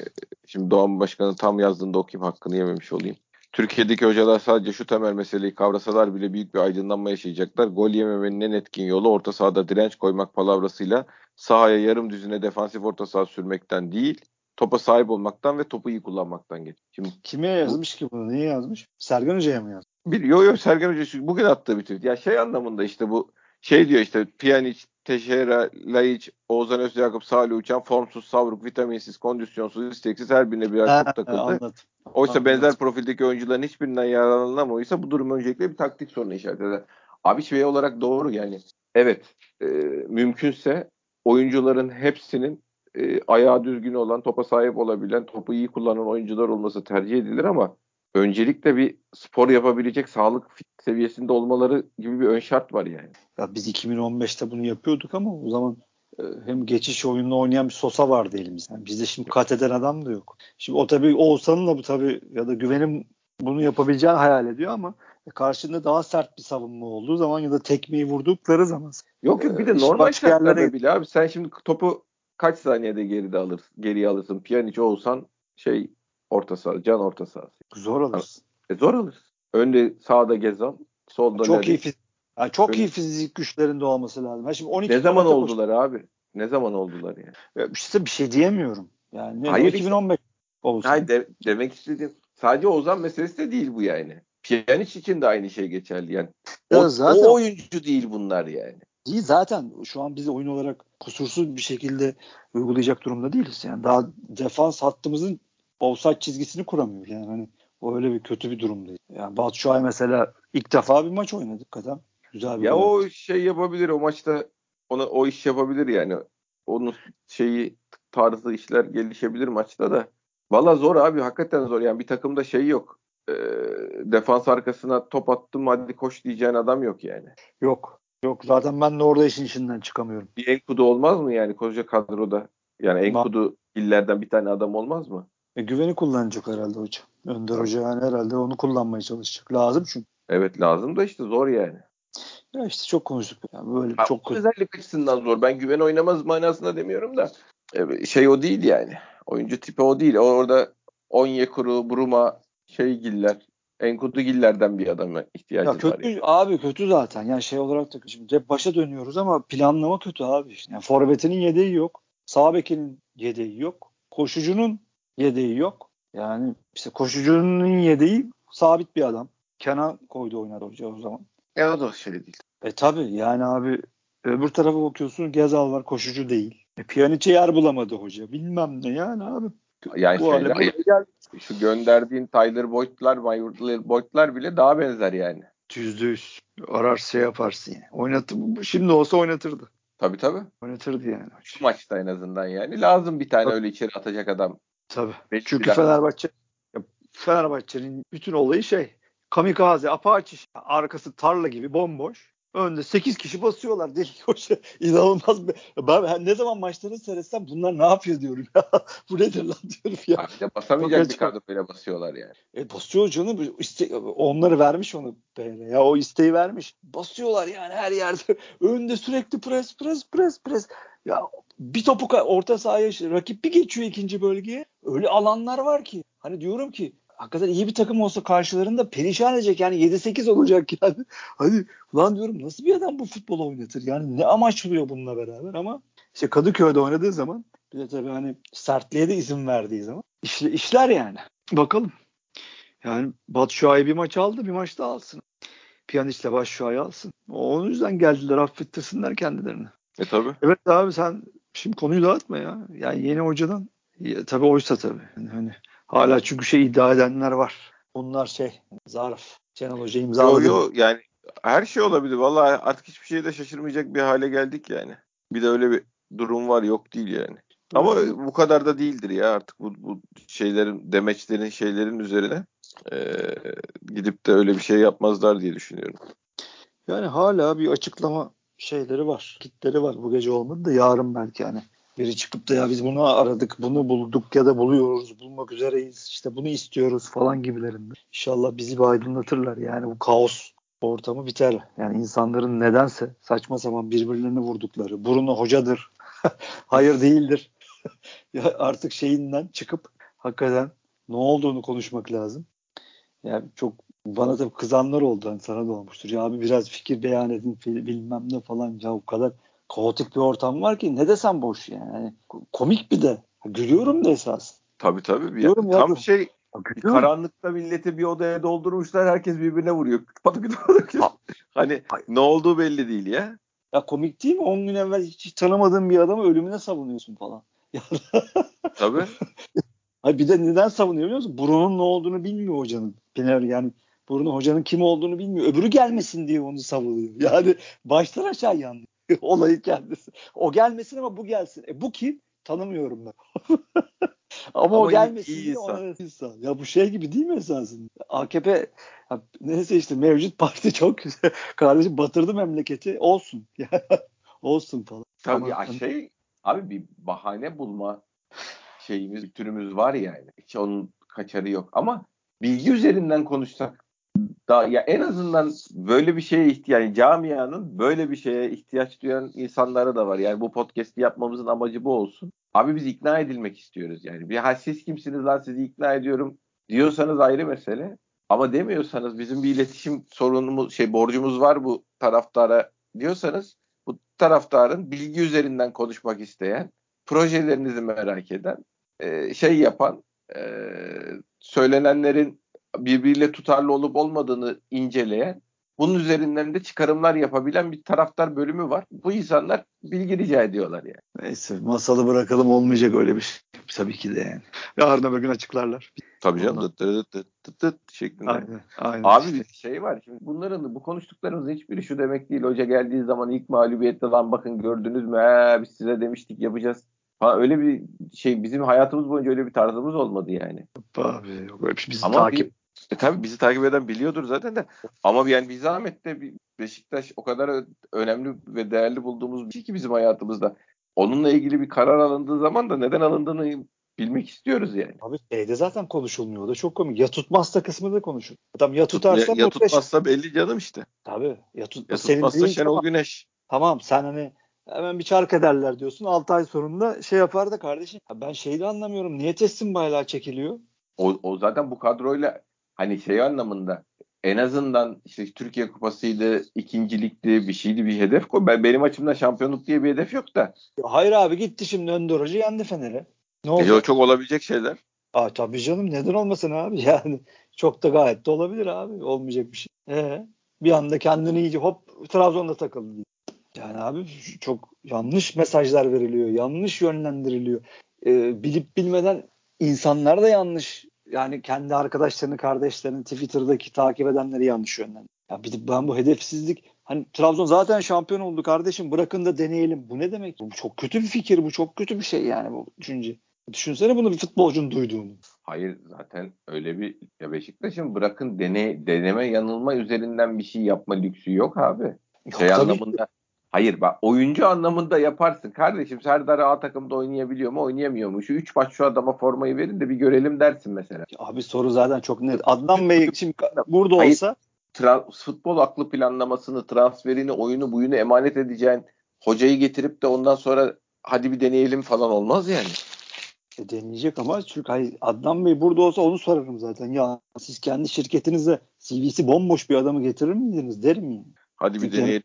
S1: şimdi Doğan Başkan'ın tam yazdığında okuyayım hakkını yememiş olayım. Türkiye'deki hocalar sadece şu temel meseleyi kavrasalar bile büyük bir aydınlanma yaşayacaklar. Gol yememenin en etkin yolu orta sahada direnç koymak palavrasıyla sahaya yarım düzine defansif orta saha sürmekten değil, topa sahip olmaktan ve topu iyi kullanmaktan geçiyor. Şimdi
S2: kime yazmış ki bunu? Niye yazmış? Sergen Hoca'ya mı yazmış?
S1: bir yo yo Sergen Hoca bugün attığı bir tweet. Ya şey anlamında işte bu şey diyor işte Pjanic, Teixeira, Laiç, Oğuzhan Özyakup, Salih Uçan formsuz, savruk, vitaminsiz, kondisyonsuz, isteksiz her birine birer
S2: Ha,
S1: top takıldı.
S2: anladım.
S1: Oysa
S2: anladım.
S1: benzer profildeki oyuncuların hiçbirinden yararlanılamıyorsa bu durum öncelikle bir taktik sorunu işaret eder. Abi şey olarak doğru yani. Evet e, mümkünse oyuncuların hepsinin e, ayağı düzgün olan, topa sahip olabilen, topu iyi kullanan oyuncular olması tercih edilir ama öncelikle bir spor yapabilecek sağlık fit seviyesinde olmaları gibi bir ön şart var yani.
S2: Ya biz 2015'te bunu yapıyorduk ama o zaman e, hem geçiş oyununu oynayan bir Sosa vardı elimizde. Yani bizde şimdi kat eden adam da yok. Şimdi o tabii Oğuzhan'ın da bu tabii ya da güvenim bunu yapabileceğini hayal ediyor ama e, karşında daha sert bir savunma olduğu zaman ya da tekmeyi vurdukları zaman
S1: Yok yok bir de
S2: iş
S1: normal şartlarda
S2: yerlere-
S1: bile abi sen şimdi topu kaç saniyede geride alırsın, geriye alırsın. Pjanic olsan şey orta saha, can orta sahası.
S2: zor alırsın.
S1: E zor alırsın. Önde sağda Gezal, solda
S2: Çok iyi fizik. Yani çok
S1: Öyle.
S2: iyi fizik güçlerinde olması lazım. Ha şimdi 12
S1: Ne zaman
S2: kilometre koş-
S1: oldular abi? Ne zaman oldular yani?
S2: Ya işte bir şey diyemiyorum. Yani ne,
S1: Hayır işte.
S2: 2015 olsun.
S1: Hayır de- demek istediğim sadece Ozan meselesi de değil bu yani. Pjanic için de aynı şey geçerli yani. O,
S2: Ya zaten-
S1: o oyuncu değil bunlar yani.
S2: Değil zaten şu an biz oyun olarak kusursuz bir şekilde uygulayacak durumda değiliz. Yani daha defans hattımızın offside çizgisini kuramıyor. Yani hani o öyle bir kötü bir durumdayız. Yani Batu Şuay mesela ilk defa bir maç oynadık kadar. Güzel bir
S1: Ya
S2: gol.
S1: o şey yapabilir o maçta ona o iş yapabilir yani. Onun şeyi tarzı işler gelişebilir maçta da. Valla zor abi hakikaten zor. Yani bir takımda şey yok. Ee, defans arkasına top attım hadi koş diyeceğin adam yok yani.
S2: Yok. Yok zaten ben de orada işin içinden çıkamıyorum.
S1: Bir Enkudu olmaz mı yani koca kadroda? Yani Enkudu illerden bir tane adam olmaz mı?
S2: E, güveni kullanacak herhalde hoca. Önder Hoca yani herhalde onu kullanmaya çalışacak. Lazım çünkü.
S1: Evet lazım da işte zor yani.
S2: Ya işte çok konuştuk. Yani böyle
S1: Ha,
S2: çok
S1: özellik açısından zor. Ben güven oynamaz manasında demiyorum da e, şey o değil yani. Oyuncu tipi o değil. Orada Onyekuru, Bruma, Şeygiller, Enkudugillerden bir adama ihtiyacı
S2: Ya
S1: var.
S2: kötü
S1: Yani.
S2: abi kötü zaten. Yani şey olarak da şimdi hep başa dönüyoruz ama planlama kötü abi. Yani forvetinin yedeği yok. Sağ bekinin yedeği yok. Koşucunun yedeği yok. Yani işte koşucunun yedeği sabit bir adam. Kenan koydu oynar hoca o zaman.
S1: Ya o da şey değil.
S2: E tabi yani abi öbür tarafa bakıyorsun Gezal var koşucu değil. E, Pjanic'e yer bulamadı hoca. Bilmem ne yani abi.
S1: Yani
S2: Bu hale buraya geldi.
S1: Şu gönderdiğin Tyler Boyd'lar, Tyler Boyd'lar bile daha benzer yani.
S2: Yüzde yüz. Arar şey yaparsın yani. Oynatı, şimdi olsa oynatırdı.
S1: Tabii tabii.
S2: Oynatırdı yani.
S1: Şu maçta en azından yani. Lazım bir tane
S2: Tabii.
S1: öyle içeri atacak adam.
S2: Tabii.
S1: Belki
S2: Çünkü Fenerbahçe Fenerbahçe'nin bütün olayı şey kamikaze, apaçi arkası tarla gibi bomboş. Önde 8 kişi basıyorlar. Deli koşu. İnanılmaz bir. Ben ne zaman maçlarını seyretsem bunlar ne yapıyor diyorum ya. Bu nedir lan diyorum ya.
S1: De basamayacak bir kadroyla basıyorlar yani.
S2: E basıyor canım. İste, onları vermiş onu böyle. Ya o isteği vermiş. Basıyorlar yani her yerde. Önde sürekli pres pres pres pres. Ya bir topu orta sahaya rakip bir geçiyor ikinci bölgeye. Öyle alanlar var ki. Hani diyorum ki hakikaten iyi bir takım olsa karşılarında perişan edecek yani 7-8 olacak yani. Hani ulan diyorum nasıl bir adam bu futbol oynatır yani ne amaçlıyor bununla beraber ama işte Kadıköy'de oynadığı zaman bir de tabii hani sertliğe de izin verdiği zaman işle, işler yani. Bakalım. Yani Batu Şua'yı bir maç aldı bir maç da alsın. Piyanistle baş Şua'yı alsın. O yüzden geldiler affettirsinler kendilerini.
S1: E tabi.
S2: Evet abi sen şimdi konuyu dağıtma ya. Yani yeni hocadan ya, tabii oysa tabii. Yani hani hala çünkü şey iddia edenler var. Bunlar şey zarf. Şenol Hoca imzaladı.
S1: Yo, yo, yani her şey olabilir. Vallahi artık hiçbir şeyde şaşırmayacak bir hale geldik yani. Bir de öyle bir durum var yok değil yani. Ama bu kadar da değildir ya artık bu, bu şeylerin demeçlerin şeylerin üzerine e, gidip de öyle bir şey yapmazlar diye düşünüyorum.
S2: Yani hala bir açıklama şeyleri var. Kitleri var. Bu gece olmadı da yarın belki hani. Biri çıkıp da ya biz bunu aradık, bunu bulduk ya da buluyoruz, bulmak üzereyiz, işte bunu istiyoruz falan gibilerinde. İnşallah bizi bir aydınlatırlar. Yani bu kaos ortamı biter. Yani insanların nedense saçma sapan birbirlerini vurdukları, burunu hocadır, hayır değildir. ya artık şeyinden çıkıp hakikaten ne olduğunu konuşmak lazım. Yani çok bana da kızanlar oldu. Hani sana da olmuştur. Ya abi biraz fikir beyan edin bilmem ne falan. Ya o kadar kaotik bir ortam var ki ne desem boş yani. yani komik bir de. Gülüyorum da esas.
S1: Tabii tabii. Ya, tam ya. şey Gülüyorum. karanlıkta milleti bir odaya doldurmuşlar. Herkes birbirine vuruyor. hani ne olduğu belli değil ya.
S2: Ya komik değil mi? 10 gün evvel hiç tanımadığın bir adamı ölümüne savunuyorsun falan.
S1: Tabii.
S2: Hayır bir de neden savunuyor biliyor musun? Bruno'nun ne olduğunu bilmiyor hocanın. Piner yani Bruno hocanın kim olduğunu bilmiyor. Öbürü gelmesin diye onu savunuyor. Yani baştan aşağı yandı. Olayı kendisi. O gelmesin ama bu gelsin. E bu kim? Tanımıyorum ben. ama, ama o gelmesin iyi, iyi diye ona insan. Ya bu şey gibi değil mi esasında? AKP ya, neyse işte mevcut parti çok güzel. Kardeşim batırdı memleketi. Olsun. olsun falan.
S1: Tabii ama, ya şey abi bir bahane bulma şeyimiz, türümüz var yani. Hiç onun kaçarı yok. Ama bilgi üzerinden konuşsak da ya en azından böyle bir şeye ihtiyaç yani camianın böyle bir şeye ihtiyaç duyan insanları da var. Yani bu podcast'i yapmamızın amacı bu olsun. Abi biz ikna edilmek istiyoruz yani. Bir ha siz kimsiniz lan sizi ikna ediyorum diyorsanız ayrı mesele. Ama demiyorsanız bizim bir iletişim sorunumuz şey borcumuz var bu taraftara diyorsanız bu taraftarın bilgi üzerinden konuşmak isteyen, projelerinizi merak eden, şey yapan, söylenenlerin birbiriyle tutarlı olup olmadığını inceleyen, bunun üzerinden de çıkarımlar yapabilen bir taraftar bölümü var. Bu insanlar bilgi rica ediyorlar yani.
S2: Neyse masalı bırakalım olmayacak öyle bir şey. Tabii ki de yani. Yarın öbür gün açıklarlar.
S1: Tabii canım. Dıt dıt dıt dıt dıt şeklinde. Aynen, aynen Abi işte. bir şey var. Şimdi bunların bu konuştuklarımızın hiçbiri şu demek değil. Hoca geldiği zaman ilk mağlubiyette lan bakın gördünüz mü? He, biz size demiştik yapacağız. Ha, öyle bir şey bizim hayatımız boyunca öyle bir tarzımız olmadı yani.
S2: Abi yok öyle bir şey. Bizi Ama takip
S1: bir, e, tabii bizi takip eden biliyordur zaten de. Ama yani bir zahmet de Beşiktaş o kadar önemli ve değerli bulduğumuz bir şey ki bizim hayatımızda. Onunla ilgili bir karar alındığı zaman da neden alındığını bilmek istiyoruz yani.
S2: Abi şeyde zaten konuşulmuyor. O da çok komik. Ya tutmazsa kısmı da konuşur. Adam ya tutarsa
S1: ya, ya tutmazsa belli canım işte.
S2: Tabii. Ya, tut,
S1: ya tutmazsa Şenol tamam. Güneş.
S2: Tamam sen hani hemen bir çark ederler diyorsun. 6 ay sonunda şey yapar da kardeşim. Ben şeyi de anlamıyorum. Niye teslim bayrağı çekiliyor?
S1: O, o zaten bu kadroyla hani şey anlamında en azından işte Türkiye Kupası'ydı, ikincilikti, bir şeydi, bir hedef koy. Ben benim açımdan şampiyonluk diye bir hedef yok da.
S2: Hayır abi gitti şimdi Önder Hoca yendi Fener'e.
S1: Ne oldu? E, çok olabilecek şeyler.
S2: Aa, tabii canım neden olmasın abi yani çok da gayet de olabilir abi olmayacak bir şey. Ee, bir anda kendini iyice hop Trabzon'da takıldı. Yani abi çok yanlış mesajlar veriliyor, yanlış yönlendiriliyor. Ee, bilip bilmeden insanlar da yanlış yani kendi arkadaşlarını, kardeşlerini Twitter'daki takip edenleri yanlış yönlendiriyor. Ya bir de ben bu hedefsizlik hani Trabzon zaten şampiyon oldu kardeşim bırakın da deneyelim. Bu ne demek? Bu çok kötü bir fikir bu çok kötü bir şey yani bu düşünce. Düşünsene bunu bir futbolcunun duyduğunu.
S1: Hayır zaten öyle bir ya Beşiktaş'ın bırakın dene, deneme yanılma üzerinden bir şey yapma lüksü yok abi. Yok, şey anlamında. Hayır bak oyuncu anlamında yaparsın. Kardeşim Serdar A takımda oynayabiliyor mu oynayamıyor mu? Şu 3 maç şu adama formayı verin de bir görelim dersin mesela.
S2: Abi soru zaten çok net. Adnan Bey için burada Hayır, olsa
S1: tra- futbol aklı planlamasını, transferini, oyunu buyunu emanet edeceğin hocayı getirip de ondan sonra hadi bir deneyelim falan olmaz yani.
S2: E deneyecek ama çünkü hayır, Adnan Bey burada olsa onu sorarım zaten. Ya siz kendi şirketinizde CV'si bomboş bir adamı getirir miydiniz derim yani.
S1: Hadi bir deneyelim.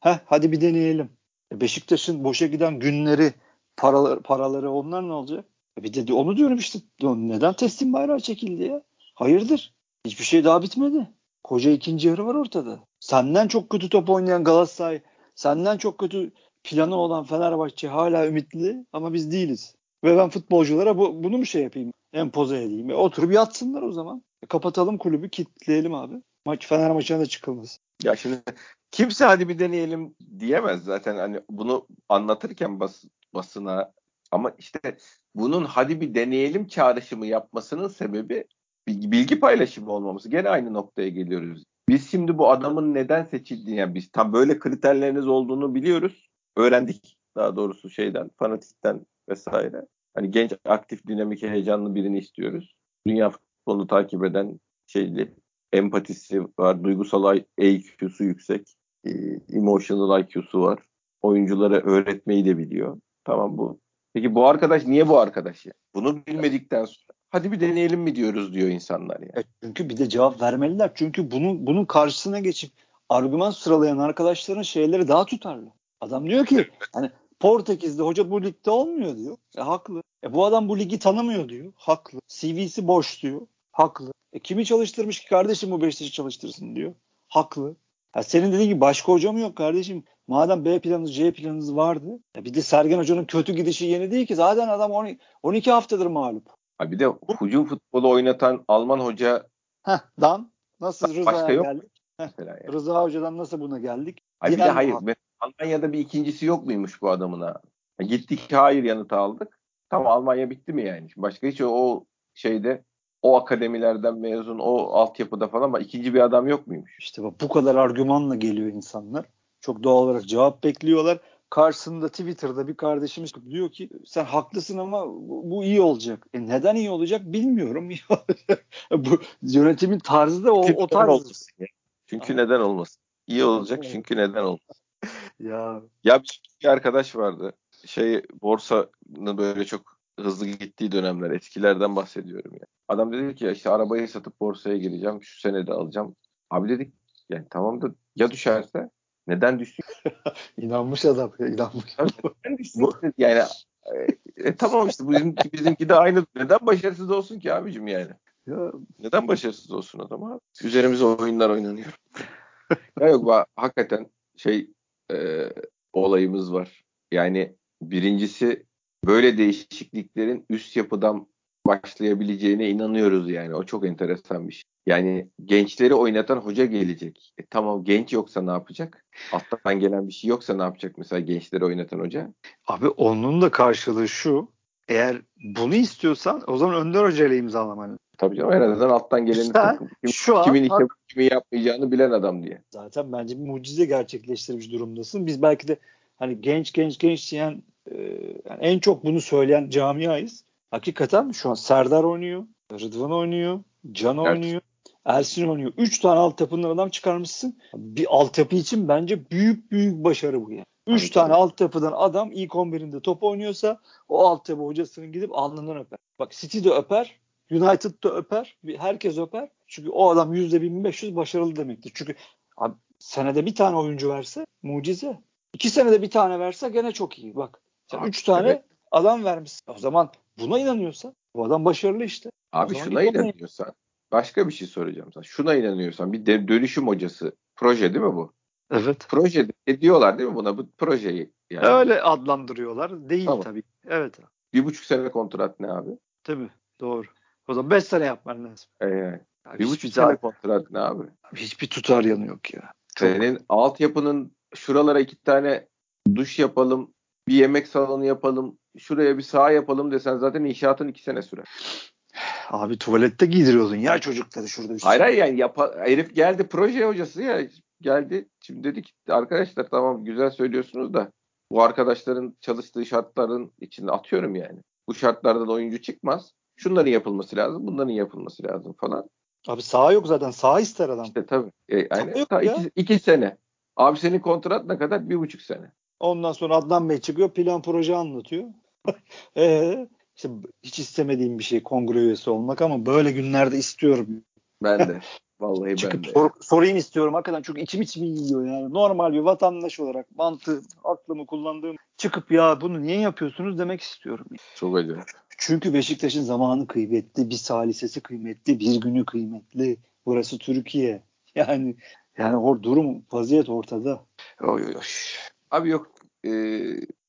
S2: Heh, hadi bir deneyelim. E Beşiktaş'ın boşa giden günleri, paraları, paraları onlar ne olacak? E bir de onu diyorum işte. Neden teslim bayrağı çekildi ya? Hayırdır? Hiçbir şey daha bitmedi. Koca ikinci yarı var ortada. Senden çok kötü top oynayan Galatasaray, senden çok kötü planı olan Fenerbahçe hala ümitli ama biz değiliz. Ve ben futbolculara bu, bunu mu şey yapayım? Empoze edeyim. E, oturup yatsınlar o zaman. E, kapatalım kulübü, kilitleyelim abi. Maç Fener maçına da çıkılmaz.
S1: Ya şimdi kimse hadi bir deneyelim diyemez zaten hani bunu anlatırken bas, basına ama işte bunun hadi bir deneyelim çağrışımı yapmasının sebebi bilgi paylaşımı olmaması. Gene aynı noktaya geliyoruz. Biz şimdi bu adamın neden seçildiğini yani biz tam böyle kriterleriniz olduğunu biliyoruz. Öğrendik daha doğrusu şeyden, fanatikten vesaire. Hani genç, aktif, dinamik, heyecanlı birini istiyoruz. Dünya futbolunu takip eden şeyli, empatisi var, duygusal IQ'su yüksek, e, emotional IQ'su var. Oyunculara öğretmeyi de biliyor. Tamam bu. Peki bu arkadaş niye bu arkadaş ya? Bunu bilmedikten sonra hadi bir deneyelim mi diyoruz diyor insanlar ya.
S2: Yani. çünkü bir de cevap vermeliler. Çünkü bunun bunun karşısına geçip argüman sıralayan arkadaşların şeyleri daha tutarlı. Adam diyor ki hani Portekiz'de hoca bu ligde olmuyor diyor. E haklı. E bu adam bu ligi tanımıyor diyor. Haklı. CV'si boş diyor. Haklı. E kimi çalıştırmış ki kardeşim bu Beşiktaş'ı çalıştırsın diyor. Haklı. Ya senin dediğin gibi başka hocam yok kardeşim. Madem B planınız C planınız vardı. Ya bir de Sergen Hoca'nın kötü gidişi yeni değil ki. Zaten adam 12 haftadır mağlup.
S1: Ha bir de hücum futbolu oynatan Alman hoca
S2: Heh, Dan nasıl Rıza'ya geldik? Heh, yani. Rıza Hoca'dan nasıl buna geldik?
S1: Hayır bir de hayır. Almanya'da bir ikincisi yok muymuş bu adamına? Gittik hayır yanıtı aldık. Tamam Almanya bitti mi yani? Başka hiç o şeyde o akademilerden mezun o altyapıda falan ama ikinci bir adam yok muymuş?
S2: İşte bak bu kadar argümanla geliyor insanlar. Çok doğal olarak cevap bekliyorlar. Karşısında Twitter'da bir kardeşimiz diyor ki sen haklısın ama bu, bu iyi olacak. E neden iyi olacak bilmiyorum. bu yönetimin tarzı da o, o tarz.
S1: Çünkü neden olmasın? İyi olacak çünkü neden olmasın?
S2: ya.
S1: Ya bir arkadaş vardı. Şey borsanın böyle çok hızlı gittiği dönemler etkilerden bahsediyorum ya. Adam dedi ki işte arabayı satıp borsaya gireceğim. Şu sene de alacağım. Abi dedik yani tamam da ya düşerse neden düşsün?
S2: İnanmış adam ya inanmış.
S1: neden düşsün? yani e, e, tamam işte bizimki, bizimki de aynı. Neden başarısız olsun ki abicim yani? Ya. Neden başarısız olsun adam abi? Üzerimize oyunlar oynanıyor. ya yok hakikaten şey e, olayımız var. Yani birincisi böyle değişikliklerin üst yapıdan başlayabileceğine inanıyoruz yani. O çok enteresan bir şey. Yani gençleri oynatan hoca gelecek. E, tamam genç yoksa ne yapacak? Alttan gelen bir şey yoksa ne yapacak mesela gençleri oynatan hoca?
S2: Abi onun da karşılığı şu. Eğer bunu istiyorsan o zaman Önder Hoca ile imzalaman
S1: Tabii canım en azından alttan geleni işte, kim, şu kimin işe kimin yapmayacağını bilen adam diye.
S2: Zaten bence bir mucize gerçekleştirmiş durumdasın. Biz belki de hani genç genç genç diyen e, yani en çok bunu söyleyen camiayız. Hakikaten şu an Serdar oynuyor, Rıdvan oynuyor, Can evet. oynuyor, Ersin oynuyor. Üç tane altyapından adam çıkarmışsın. Bir altyapı için bence büyük büyük başarı bu yani. Üç evet, tane altyapıdan adam ilk 11'inde top oynuyorsa o altyapı hocasının gidip alnından öper. Bak City de öper, United da öper, herkes öper. Çünkü o adam %1500 başarılı demektir. Çünkü abi, senede bir tane oyuncu verse mucize. İki senede bir tane verse gene çok iyi. Bak sen üç tane evet. adam vermişsin. O zaman buna inanıyorsan bu adam başarılı işte.
S1: Abi şuna inanıyorsan başka bir şey soracağım sana. Şuna inanıyorsan bir de dönüşüm hocası proje değil mi bu?
S2: Evet.
S1: Proje de diyorlar değil mi buna bu projeyi?
S2: Yani. Öyle adlandırıyorlar. Değil tamam. tabii. Evet.
S1: Bir buçuk sene kontrat ne abi?
S2: Tabii doğru. O zaman beş sene yapman lazım.
S1: Ee, yani bir buçuk sene kontrat ne abi?
S2: Hiçbir tutar yanı yok ya.
S1: Çok. Senin altyapının şuralara iki tane duş yapalım, bir yemek salonu yapalım, şuraya bir saha yapalım desen zaten inşaatın iki sene sürer.
S2: Abi tuvalette giydiriyordun ya çocukları şurada.
S1: Hayır hayır yani yapa, herif geldi proje hocası ya geldi. Şimdi dedik arkadaşlar tamam güzel söylüyorsunuz da bu arkadaşların çalıştığı şartların içinde atıyorum yani. Bu şartlardan oyuncu çıkmaz. Şunların yapılması lazım, bunların yapılması lazım falan.
S2: Abi sağ yok zaten. Sağ ister adam.
S1: İşte tabii. E, aynen. Ta iki, iki sene. Abi senin kontrat ne kadar? Bir buçuk sene.
S2: Ondan sonra Adnan Bey çıkıyor plan proje anlatıyor. ee, işte hiç istemediğim bir şey kongre üyesi olmak ama böyle günlerde istiyorum.
S1: Ben de. Vallahi
S2: Çıkıp
S1: ben de.
S2: Sor, sorayım istiyorum hakikaten çünkü içim içimi yiyor yani. Normal bir vatandaş olarak mantığı, aklımı kullandığım çıkıp ya bunu niye yapıyorsunuz demek istiyorum.
S1: Çok acayip.
S2: Çünkü Beşiktaş'ın zamanı kıymetli, bir salisesi kıymetli, bir günü kıymetli. Burası Türkiye. Yani yani o durum vaziyet ortada.
S1: Oy, oy, oy. Abi yok e,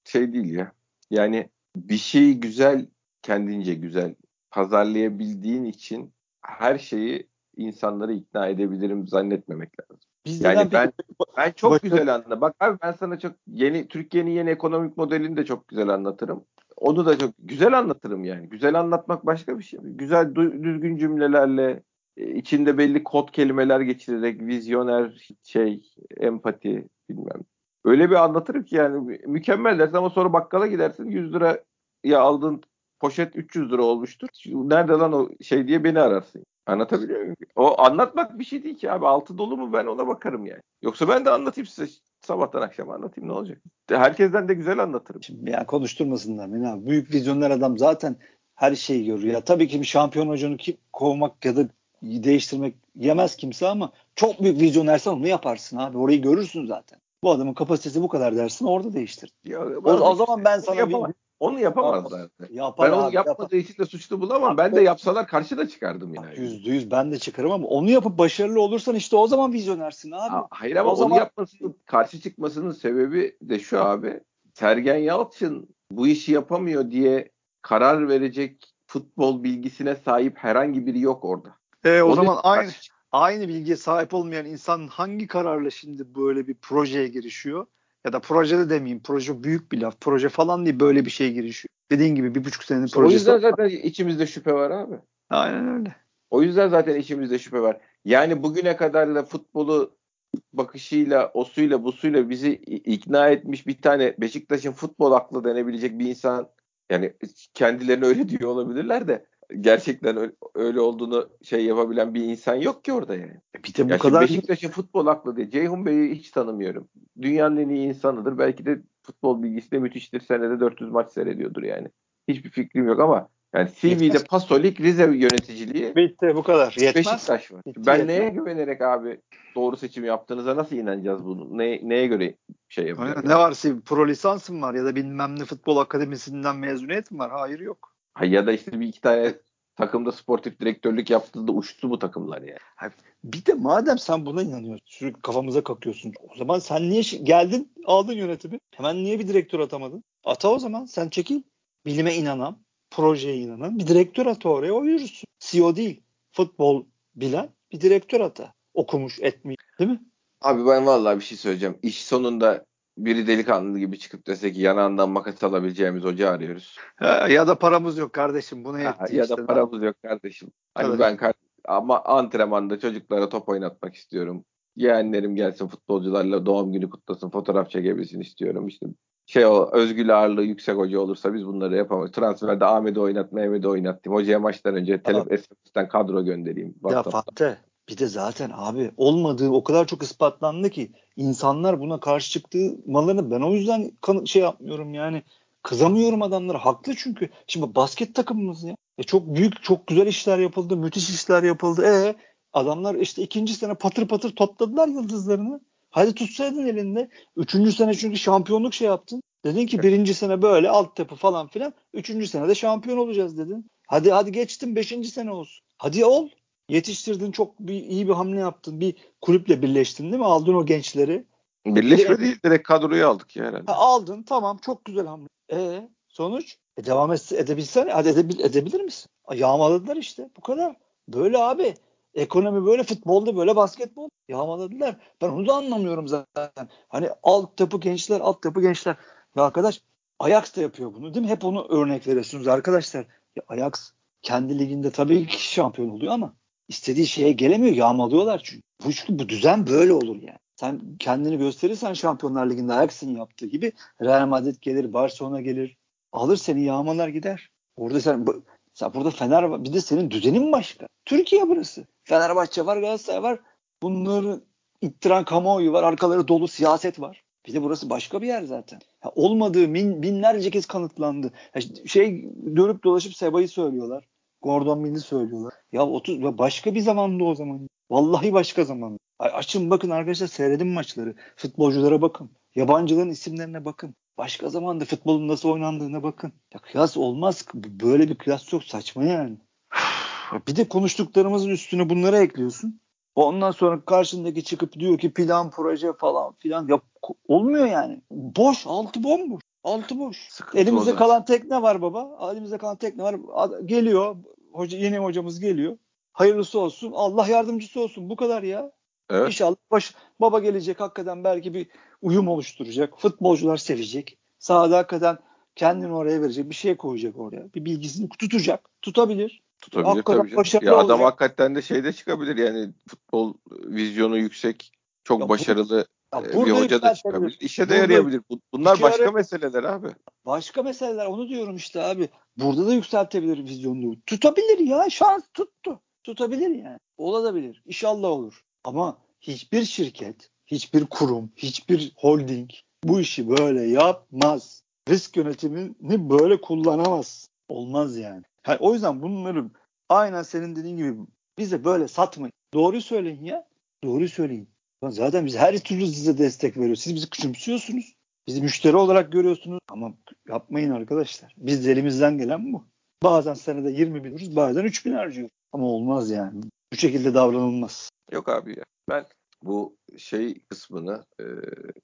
S1: şey değil ya. Yani bir şeyi güzel kendince güzel pazarlayabildiğin için her şeyi insanları ikna edebilirim zannetmemek lazım.
S2: Biz
S1: Yani ben
S2: peki-
S1: ben çok
S2: Başka-
S1: güzel anladım. Bak abi ben sana çok yeni Türkiye'nin yeni ekonomik modelini de çok güzel anlatırım. Onu da çok güzel anlatırım yani. Güzel anlatmak başka bir şey. Güzel düzgün cümlelerle e, içinde belli kod kelimeler geçirerek vizyoner şey empati bilmem. Öyle bir anlatırım ki yani mü- mükemmel dersin ama sonra bakkala gidersin 100 lira ya aldığın poşet 300 lira olmuştur. Nerede lan o şey diye beni ararsın. Anlatabiliyor muyum? O anlatmak bir şey değil ki abi. Altı dolu mu ben ona bakarım yani. Yoksa ben de anlatayım size sabahtan akşama anlatayım ne olacak? Herkesten de güzel anlatırım.
S2: Şimdi yani konuşturmasınlar beni abi. Büyük vizyoner adam zaten her şeyi görüyor. Ya tabii ki bir şampiyon hocanı ki kovmak ya da değiştirmek yemez kimse ama çok büyük vizyonersen onu yaparsın abi. Orayı görürsün zaten. Bu adamın kapasitesi bu kadar dersin orada değiştir.
S1: Ya,
S2: O, o zaman ben sana
S1: yapamaz.
S2: bir
S1: Onu yapamazlar.
S2: yapar
S1: Ben onu
S2: abi,
S1: yapmadığı için de suçlu bulamam. Ben de yapsalar karşı da çıkardım
S2: yapar.
S1: yani.
S2: Yüzde yüz ben de çıkarım ama onu yapıp başarılı olursan işte o zaman vizyonersin abi.
S1: Ha, Hayır ama
S2: O
S1: onu
S2: zaman-
S1: yapmasının, karşı çıkmasının sebebi de şu abi. Sergen Yalçın bu işi yapamıyor diye karar verecek futbol bilgisine sahip herhangi biri yok orada.
S2: E, o
S1: Onun
S2: zaman aynı aynı bilgiye sahip olmayan insan hangi kararla şimdi böyle bir projeye girişiyor? Ya da projede demeyeyim. Proje büyük bir laf. Proje falan değil böyle bir şeye girişiyor. Dediğin gibi bir buçuk senenin
S1: O
S2: projesi.
S1: yüzden zaten içimizde şüphe var abi.
S2: Aynen öyle.
S1: O yüzden zaten içimizde şüphe var. Yani bugüne kadar da futbolu bakışıyla, osuyla, busuyla bizi i- ikna etmiş bir tane Beşiktaş'ın futbol aklı denebilecek bir insan yani kendilerini öyle diyor olabilirler de gerçekten öyle, olduğunu şey yapabilen bir insan yok ki orada yani.
S2: Bir de bu
S1: Ya
S2: kadar
S1: Beşiktaş'ın futbol aklı diye. Ceyhun Bey'i hiç tanımıyorum. Dünyanın en iyi insanıdır. Belki de futbol bilgisi de müthiştir. Senede 400 maç seyrediyordur yani. Hiçbir fikrim yok ama yani CV'de. Pasolik Rize yöneticiliği
S2: bitti bu kadar. Yetmez.
S1: Beşiktaş var.
S2: Bitti,
S1: ben
S2: yetmez.
S1: neye güvenerek abi doğru seçim yaptığınıza nasıl inanacağız bunu? Ne, neye göre şey yapacağız?
S2: Ne var? Senin Pro lisansın var ya da bilmem ne futbol akademisinden mezuniyet mi var? Hayır yok.
S1: Ha, ya da işte bir iki tane takımda sportif direktörlük yaptı da uçtu bu takımlar yani.
S2: Bir de madem sen buna inanıyorsun, sürekli kafamıza kakıyorsun. O zaman sen niye geldin, aldın yönetimi? Hemen niye bir direktör atamadın? Ata o zaman, sen çekil. Bilime inanan, projeye inanan bir direktör ata oraya, o yürüsün. CEO değil, futbol bilen bir direktör ata. Okumuş, etmiş, değil mi?
S1: Abi ben vallahi bir şey söyleyeceğim. İş sonunda biri delikanlı gibi çıkıp dese ki yanağından makas alabileceğimiz hoca arıyoruz.
S2: Ha, ya da paramız yok kardeşim, bunu
S1: Ha, ya
S2: işte.
S1: da paramız yok kardeşim. Hani
S2: Evet.
S1: ben kar- ama antrenmanda çocuklara top oynatmak istiyorum. Yeğenlerim gelsin futbolcularla doğum günü kutlasın, fotoğraf çekebilsin istiyorum. İşte şey o özgül ağırlığı yüksek hoca olursa biz bunları yapamayız. Transferde Ahmet'i oynat, Mehmet'i oynatayım. Hocaya maçtan önce
S2: Tamam.
S1: telefon SMS'ten kadro göndereyim.
S2: Ya. Fatih bir de zaten abi olmadığı o kadar çok ispatlandı ki insanlar buna karşı çıktığı malını ben o yüzden şey yapmıyorum yani. Kızamıyorum adamlara. Haklı çünkü. Şimdi basket takımımız ya. E çok büyük çok güzel işler yapıldı müthiş işler yapıldı. E adamlar işte ikinci sene patır patır topladılar yıldızlarını. Hadi tutsaydın elinde. Üçüncü sene çünkü şampiyonluk şey yaptın. Dedin ki birinci sene böyle altyapı falan filan. Üçüncü sene de şampiyon olacağız dedin. Hadi hadi geçtim beşinci sene olsun. Hadi ol yetiştirdin çok bir, iyi bir hamle yaptın. Bir kulüple birleştin değil mi? Aldın o gençleri.
S1: Birleşme değil direkt kadroyu aldık ya herhalde.
S2: Ha, aldın tamam çok güzel hamle. E sonuç? E, devam et, edebilsen hadi edebil, edebilir misin? Yağmaladılar işte bu kadar. Böyle abi. Ekonomi böyle futbolda böyle basketbol yağmaladılar. Ben onu da anlamıyorum zaten. Hani altyapı gençler altyapı gençler. Ya arkadaş Ajax da yapıyor bunu değil mi? Hep onu örnek veriyorsunuz arkadaşlar. Ya Ajax kendi liginde tabii ki şampiyon oluyor ama istediği şeye gelemiyor. Yağmalıyorlar çünkü. Bu, bu düzen böyle olur yani. Sen kendini gösterirsen Şampiyonlar Ligi'nde Ajax'ın yaptığı gibi Real Madrid gelir, Barcelona gelir. Alır seni yağmalar gider. Orada sen, sen burada Fener var. Bir de senin düzenin başka. Türkiye burası. Fenerbahçe var, Galatasaray var. Bunları ittiren kamuoyu var. Arkaları dolu siyaset var. Bir de burası başka bir yer zaten. Ya olmadığı bin, binlerce kez kanıtlandı. Ya şey dönüp dolaşıp Seba'yı söylüyorlar. Gordon Mill'i söylüyorlar. Ya 30 ya başka bir zamandı o zaman. Vallahi başka zaman. Açın bakın arkadaşlar seyredin maçları. Futbolculara bakın. Yabancıların isimlerine bakın. Başka zamanda futbolun nasıl oynandığına bakın. Ya kıyas olmaz. Böyle bir kıyas çok saçma yani. Bir de konuştuklarımızın üstüne bunları ekliyorsun. Ondan sonra karşındaki çıkıp diyor ki plan proje falan filan. Ya olmuyor yani. Boş. Altı bomboş. Altı boş. Sıkıntı Elimizde kalan tekne var baba. Elimizde kalan tekne var. Geliyor. Hoca, yeni hocamız geliyor. Hayırlısı olsun. Allah yardımcısı olsun. Bu kadar ya. Evet. İnşallah baş, baba gelecek hakikaten belki bir uyum oluşturacak. Futbolcular sevecek. Sahada hakikaten kendini oraya verecek. Bir şey koyacak oraya. Bir bilgisini tutacak. Tutabilir.
S1: Tutabilir hakikaten tabii canım. Ya adam hakikaten de şeyde çıkabilir yani futbol vizyonu yüksek, çok ya başarılı ya e, bir hoca da çıkabilir. İşe burada, de yarayabilir. Bunlar başka ara, meseleler abi.
S2: Başka meseleler onu diyorum işte abi. Burada da yükseltebilir vizyonunu. Tutabilir ya. Şans tuttu. Tutabilir yani. Olabilir. İnşallah olur. Ama hiçbir şirket, hiçbir kurum, hiçbir holding bu işi böyle yapmaz. Risk yönetimini böyle kullanamaz. Olmaz yani. yani o yüzden bunları aynen senin dediğin gibi bize böyle satmayın. Doğruyu söyleyin ya. Doğruyu söyleyin. Zaten biz her türlü size destek veriyoruz. Siz bizi küçümsüyorsunuz. Bizi müşteri olarak görüyorsunuz. Ama yapmayın arkadaşlar. Biz elimizden gelen bu. Bazen senede 20 bin alıyoruz, bazen 3 bin harcıyoruz. Ama olmaz yani. Bu şekilde davranılmaz.
S1: Yok abi ya. Ben bu şey kısmını e,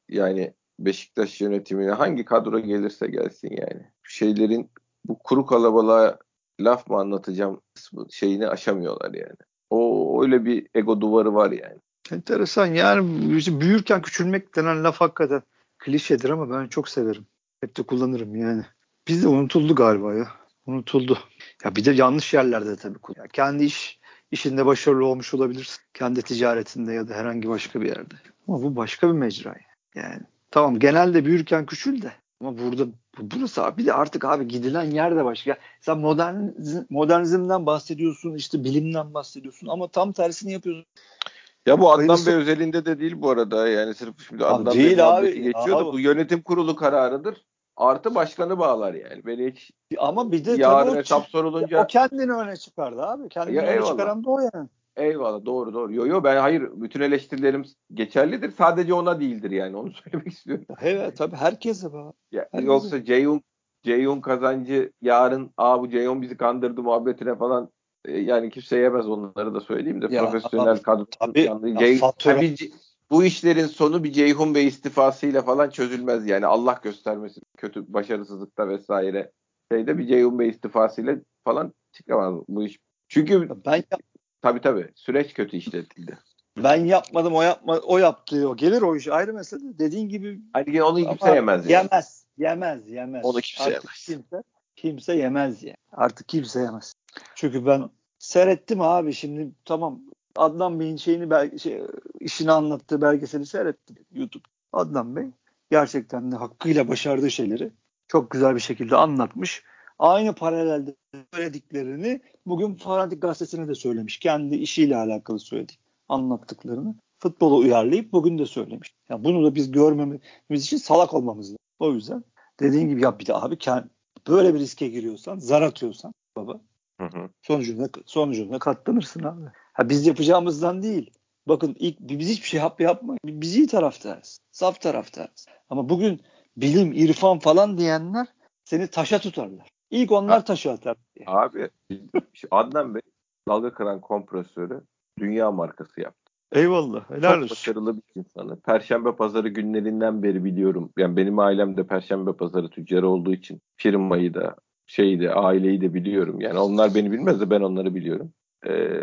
S1: yani Beşiktaş yönetimine hangi kadro gelirse gelsin yani. Şeylerin bu kuru kalabalığa laf mı anlatacağım şeyini aşamıyorlar yani. O öyle bir ego duvarı var yani.
S2: Enteresan yani büyürken küçülmek denen laf hakikaten klişedir ama ben çok severim. Hep de kullanırım yani. Biz de unutuldu galiba ya. Unutuldu. Ya bir de yanlış yerlerde tabii. Ya kendi iş işinde başarılı olmuş olabilirsin. Kendi ticaretinde ya da herhangi başka bir yerde. Ama bu başka bir mecra yani. Tamam genelde büyürken küçül de. Ama burada burası abi bir de artık abi gidilen yer de başka. Sen modernizm, modernizmden bahsediyorsun işte bilimden bahsediyorsun ama tam tersini yapıyorsun.
S1: Ya bu Adnan Bey özelinde de değil bu arada. Yani sırf şimdi Adnan abi, Bey abi. geçiyor da bu yönetim kurulu kararıdır. Artı başkanı bağlar yani. Beni hiç
S2: ama bir de
S1: yarın hesap sorulunca
S2: o kendini öne çıkardı abi. Kendini ya, öne eyvallah. çıkaran da o yani.
S1: Eyvallah doğru doğru. Yo yo ben hayır bütün eleştirilerim geçerlidir. Sadece ona değildir yani onu söylemek istiyorum.
S2: Evet tabii herkese var.
S1: Ya, herkese. Yoksa Ceyhun Ceyhun kazancı yarın aa bu Ceyhun bizi kandırdı muhabbetine falan yani kimse yemez onları da söyleyeyim de ya, profesyonel kadro. Tabii, Ceyhun, tabii, bu işlerin sonu bir Ceyhun Bey istifasıyla falan çözülmez yani Allah göstermesin kötü başarısızlıkta vesaire şeyde bir Ceyhun Bey istifasıyla falan çıkamaz bu iş. Çünkü ben tabii tabii süreç kötü işletildi.
S2: Ben yapmadım o yapma o yaptı o gelir o iş ayrı mesele. Dediğin gibi
S1: hani onu kimse yemez.
S2: Yani. Yemez. Yemez, yemez.
S1: Onu kimse Artık yemez.
S2: Kimse, kimse yemez yani. Artık kimse yemez. Çünkü ben seyrettim abi şimdi tamam Adnan Bey'in şeyini belki şey, işini anlattığı belgeseli seyrettim YouTube. Adnan Bey gerçekten de hakkıyla başardığı şeyleri çok güzel bir şekilde anlatmış. Aynı paralelde söylediklerini bugün Fanatik Gazetesi'ne de söylemiş. Kendi işiyle alakalı söyledik anlattıklarını futbola uyarlayıp bugün de söylemiş. Yani bunu da biz görmemiz için salak olmamız lazım. O yüzden dediğin gibi ya bir de abi böyle bir riske giriyorsan, zar atıyorsan baba hı hı. sonucunda sonucunda katlanırsın abi. Ha biz yapacağımızdan değil. Bakın ilk biz hiçbir şey yap yapma. Biz iyi taraftarız. Saf taraftarız. Ama bugün bilim, irfan falan diyenler seni taşa tutarlar. İlk onlar ha, taşı atar.
S1: Abi Adnan Bey dalga kıran kompresörü dünya markası yaptı.
S2: Eyvallah. Helal
S1: Çok başarılı bir insanı. Perşembe pazarı günlerinden beri biliyorum. Yani benim ailem de perşembe pazarı tüccarı olduğu için firmayı da şeyi de aileyi de biliyorum. Yani onlar beni bilmez de ben onları biliyorum. Ee,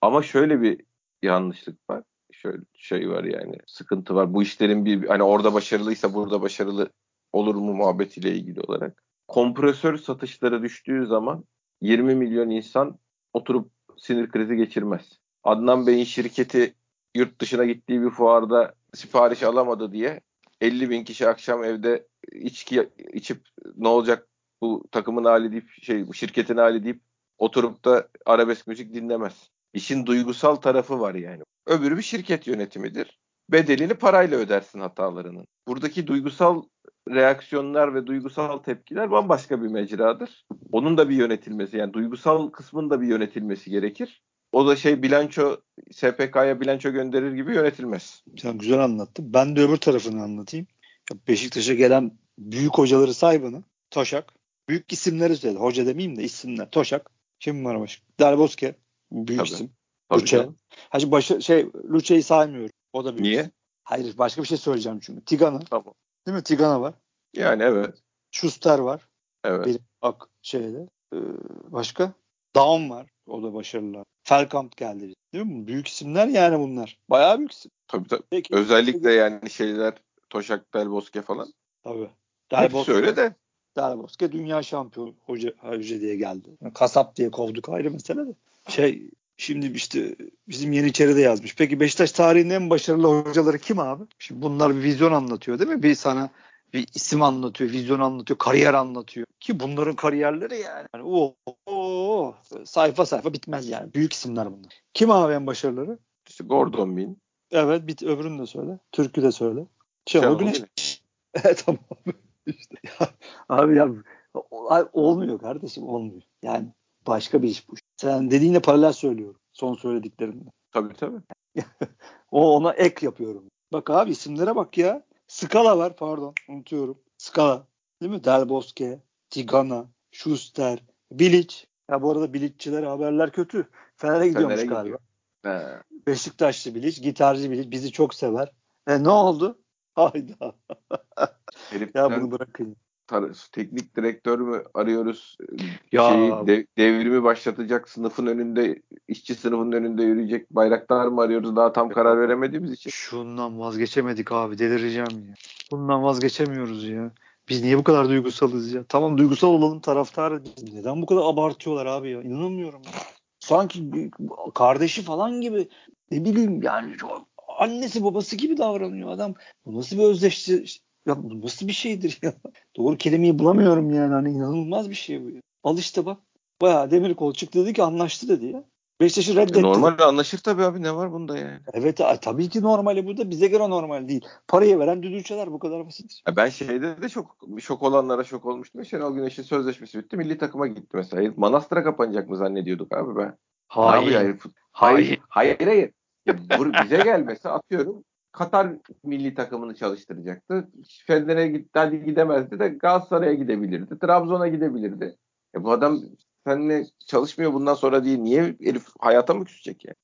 S1: ama şöyle bir yanlışlık var. Şöyle şey var yani sıkıntı var. Bu işlerin bir hani orada başarılıysa burada başarılı olur mu muhabbetiyle ilgili olarak. Kompresör satışları düştüğü zaman 20 milyon insan oturup sinir krizi geçirmez. Adnan Bey'in şirketi yurt dışına gittiği bir fuarda sipariş alamadı diye 50 bin kişi akşam evde içki içip ne olacak bu takımın hali deyip şey bu şirketin hali deyip oturup da arabesk müzik dinlemez. İşin duygusal tarafı var yani. Öbürü bir şirket yönetimidir. Bedelini parayla ödersin hatalarının. Buradaki duygusal reaksiyonlar ve duygusal tepkiler bambaşka bir mecradır. Onun da bir yönetilmesi yani duygusal kısmın da bir yönetilmesi gerekir. O da şey bilanço SPK'ya bilanço gönderir gibi yönetilmez.
S2: Sen güzel anlattın. Ben de öbür tarafını anlatayım. Beşiktaş'a gelen büyük hocaları say bana. Toşak. Büyük isimleri söyle. Hoca demeyeyim de isimler. Toşak. Kim var başka? Derboske. Büyük
S1: Tabii.
S2: isim.
S1: Tabii
S2: Luce. Hacı başı, şey Luce'yi saymıyorum. O da büyük
S1: Niye?
S2: isim. Hayır başka bir şey söyleyeceğim çünkü. Tigana.
S1: Tamam.
S2: Değil mi? Tigana var.
S1: Yani evet.
S2: Schuster var.
S1: Evet.
S2: Benim ak şeyde. Ee, başka? Daum var. O da başarılı. Felkamp geldi. Değil mi? Büyük isimler yani bunlar. Bayağı büyük isim.
S1: Tabii tabii.
S2: Peki.
S1: Özellikle yani şeyler Toşak, Delboske falan.
S2: Tabii.
S1: Hepsi öyle de.
S2: Derboske dünya şampiyonu hoca, hoca diye geldi. Kasap diye kovduk ayrı mesele de. Şey şimdi işte bizim Yeniçeri de yazmış. Peki Beşiktaş tarihinin en başarılı hocaları kim abi? Şimdi bunlar bir vizyon anlatıyor değil mi? Bir sana bir isim anlatıyor, vizyon anlatıyor, kariyer anlatıyor. Ki bunların kariyerleri yani. yani o, o, sayfa sayfa bitmez yani. Büyük isimler bunlar. Kim abi en başarıları?
S1: İşte Gordon Bin.
S2: Evet bit öbürünü de söyle. Türk'ü de söyle. Şenol Güneş.
S1: Güneş.
S2: Evet tamam. İşte ya, abi ya olmuyor kardeşim olmuyor. Yani başka bir iş bu. Sen dediğinle paralel söylüyorum. Son söylediklerimle.
S1: Tabii tabii.
S2: O ona ek yapıyorum. Bak abi isimlere bak ya. Skala var pardon unutuyorum. Skala. Değil mi? Del Bosque, Tigana, Schuster, Bilic. Ya bu arada Bilic'çilere haberler kötü. Fener'e gidiyormuş
S1: Fener'e
S2: galiba.
S1: gidiyor. He.
S2: Beşiktaşlı Bilic, gitarcı Bilic bizi çok sever. E ne oldu? Hayda.
S1: Herifler
S2: Ya bunu bırakın.
S1: tar- teknik direktör mü arıyoruz?
S2: Ya.
S1: Şeyi, de- devrimi başlatacak sınıfın önünde, işçi sınıfının önünde yürüyecek bayraktar mı arıyoruz? Daha tam karar veremediğimiz için.
S2: Şundan vazgeçemedik abi delireceğim ya. Bundan vazgeçemiyoruz ya. Biz niye bu kadar duygusalız ya? Tamam duygusal olalım taraftarı. Neden bu kadar abartıyorlar abi ya? İnanamıyorum ya. Sanki kardeşi falan gibi ne bileyim yani çok annesi babası gibi davranıyor adam. Bu nasıl bir özdeşti? Ya bu nasıl bir şeydir ya? Doğru kelimeyi bulamıyorum yani. Hani inanılmaz bir şey bu ya. Al işte bak. Bayağı Demirkol çıktı dedi ki anlaştı dedi ya. Beşiktaş'ı reddetti.
S1: Normal anlaşır tabii abi ne var bunda yani?
S2: Evet tabii ki normali bu da bize göre normal değil. Parayı veren düdüğçeler bu kadar basit.
S1: Ya ben şeyde de çok şok olanlara şok olmuştum. ya, Şenol Güneş'in sözleşmesi bitti. Milli takıma gitti mesela. Manastır'a kapanacak mı zannediyorduk abi ben. Yapıyor yani? Fut- Hayır. Hayır hayır. Ya bize gelmese atıyorum Katar milli takımını çalıştıracaktı. Fener'e gitti, hadi gidemezdi de Galatasaray'a gidebilirdi. Trabzon'a gidebilirdi. E bu adam seninle çalışmıyor bundan sonra değil. Niye herif hayata mı küsecek yani?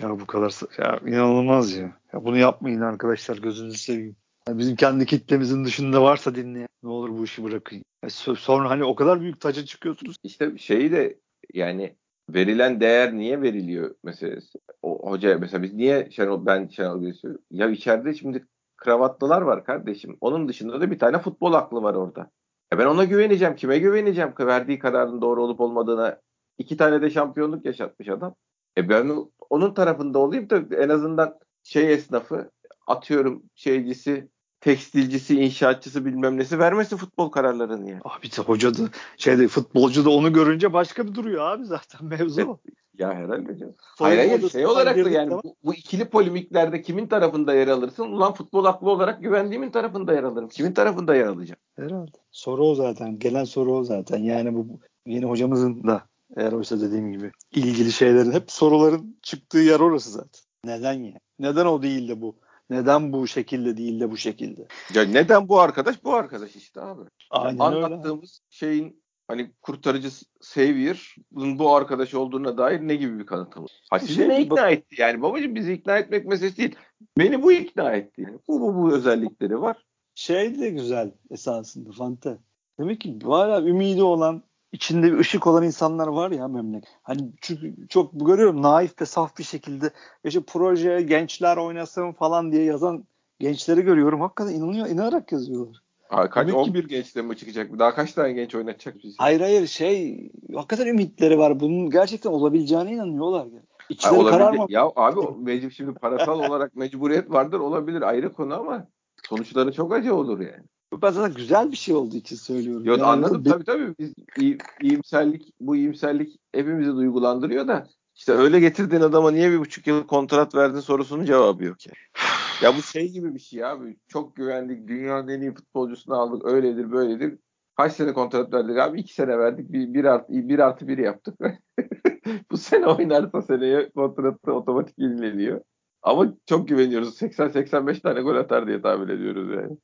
S2: Ya bu kadar ya inanılmaz ya. ya. Bunu yapmayın arkadaşlar gözünüzü seveyim. Ya bizim kendi kitlemizin dışında varsa dinleyen ne olur bu işi bırakın. Ya so- sonra hani o kadar büyük taca çıkıyorsunuz.
S1: İşte şeyi de yani verilen değer niye veriliyor meselesi. O hoca mesela biz niye Şenol ben Şenol Güneş'i ya içeride şimdi kravatlılar var kardeşim. Onun dışında da bir tane futbol aklı var orada. E ben ona güveneceğim. Kime güveneceğim? Verdiği kararın doğru olup olmadığına. iki tane de şampiyonluk yaşatmış adam. E ben onun tarafında olayım da en azından şey esnafı atıyorum şeycisi tekstilcisi, inşaatçısı bilmem nesi vermesin futbol kararlarını yani.
S2: Abi de hoca da şeyde futbolcu da onu görünce başka bir duruyor abi zaten mevzu.
S1: Ya herhalde canım. Hayır hayır şey olarak da yani bu, bu ikili polemiklerde kimin tarafında yer alırsın? Ulan futbol aklı olarak güvendiğimin tarafında yer alırım. Kimin tarafında yer alacağım?
S2: Herhalde. Soru o zaten. Gelen soru o zaten. Yani bu bu yeni hocamızın da eğer oysa dediğim gibi ilgili şeylerin hep soruların çıktığı yer orası zaten. Neden ya? Neden o değil de bu? Neden bu şekilde değil de bu şekilde?
S1: Ya neden bu arkadaş? Bu arkadaş işte abi.
S2: Aynen öyle.
S1: Anlattığımız şeyin hani kurtarıcı Savior'ın bu arkadaş olduğuna dair ne gibi bir kanıtımız? Ha sizi
S2: Şey,
S1: ne
S2: bak-
S1: ikna etti yani? Babacığım bizi ikna etmek meselesi değil. Beni bu ikna etti. Yani. Bu, bu, bu özellikleri var.
S2: Şey de güzel esasında Fante. Demek ki hala ümidi olan içinde bir ışık olan insanlar var ya memleket. Hani çünkü çok görüyorum naif ve saf bir şekilde işte projeye gençler oynasın falan diye yazan gençleri görüyorum. Hakikaten inanıyor, inanarak yazıyorlar.
S1: Ha, kaç,
S2: Demek ki-
S1: 11 gençle mi çıkacak? Daha kaç tane genç oynatacak bizi?
S2: Hayır hayır şey hakikaten ümitleri var. Bunun gerçekten olabileceğine inanıyorlar. Yani. İçleri
S1: olabilir.
S2: kararma.
S1: Ya abi mecbur şimdi parasal olarak mecburiyet vardır olabilir ayrı konu ama sonuçları çok acı olur yani.
S2: Ben zaten güzel bir şey olduğu için söylüyorum.
S1: Yok
S2: Yani
S1: anladım tabii tabii. Biz iyi- iyimserlik bu iyimserlik hepimizi duygulandırıyor da işte öyle getirdiğin adama niye bir buçuk yıl kontrat verdin sorusunun cevabı yok ya. Ya bu şey gibi bir şey abi. Çok güvendik. Dünyanın en iyi futbolcusunu aldık. Öyledir böyledir. Kaç sene kontrat verdik abi? İki sene verdik. Bir, bir, artı, bir artı bir yaptık. bu sene oynarsa seneye kontratı otomatik yenileniyor. Ama çok güveniyoruz. 80-85 tane gol atar diye tahmin ediyoruz yani.